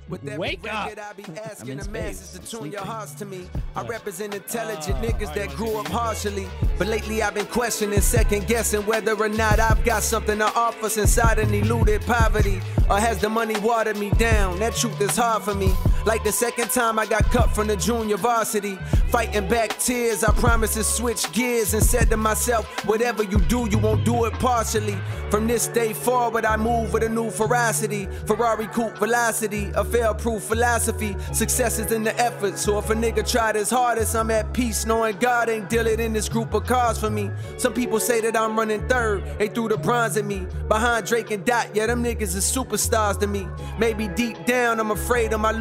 With every Wake up. record, I be asking in the space. masses I'm to tune your hearts to me. I represent ah, intelligent niggas that grew up harshly. But lately I've been questioning, second guessing whether or not I've got something to offer since I done eluded poverty. Or has the money watered me down? That truth is hard for me. Like the second time I got cut from the junior varsity. Fighting back tears, I promised to switch gears and said to myself, whatever you do, you won't do it partially. From this day forward, I move with a new ferocity. Ferrari coupe velocity, a fail proof philosophy. Success is in the effort, so if a nigga tried his hardest, I'm at peace knowing God ain't dealing in this group of cars for me. Some people say that I'm running third, they threw the bronze at me. Behind Drake and Dot, yeah, them niggas is superstars to me. Maybe deep down, I'm afraid of my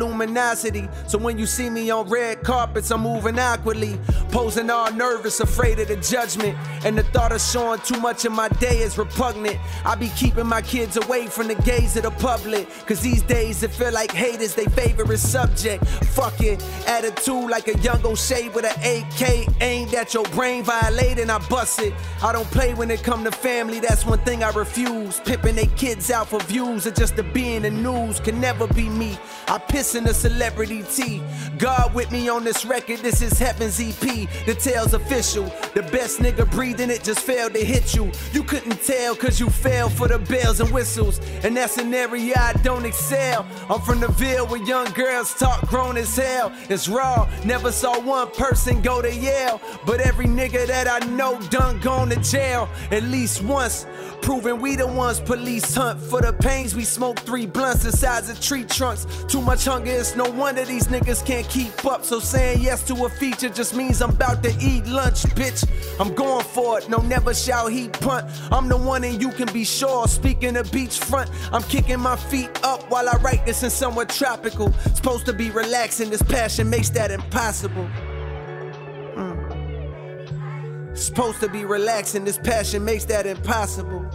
So when you see me on red carpets, I'm moving awkwardly. Posing all nervous, afraid of the judgment. And the thought of showing too much of my day is repugnant. I be keeping my kids away from the gaze of the public. Cause these days it feel like hate is they favorite subject. Fuck it, attitude like a young O'Shea with an AK aimed at your brain, violating, I bust it. I don't play when it come to family, that's one thing I refuse. Pipping they kids out for views or just to be in the news can never be me. I piss in a celebrity tea. God with me on this record, this is Heaven's EP. The tale's official. The best nigga breathing it just failed to hit you. You couldn't tell cause you fell for the bells and whistles. And that's an area I don't excel. I'm from the Ville where young girls talk grown as hell. It's raw. Never saw one person go to Yale. But every nigga that I know done gone to jail at least once. Proving we the ones police hunt for the pains we smoke three blunts the size of tree trunks. Too much hunger It's no wonder these niggas can't keep up. So saying yes to a feature just means I'm about to eat lunch, bitch. I'm going for it. No, never shall he punt. I'm the one and you can be sure. Speaking of beachfront, I'm kicking my feet up while I write this in somewhere tropical. Supposed to be relaxing. This passion makes that impossible. Mm. Supposed to be relaxing. This passion makes that impossible.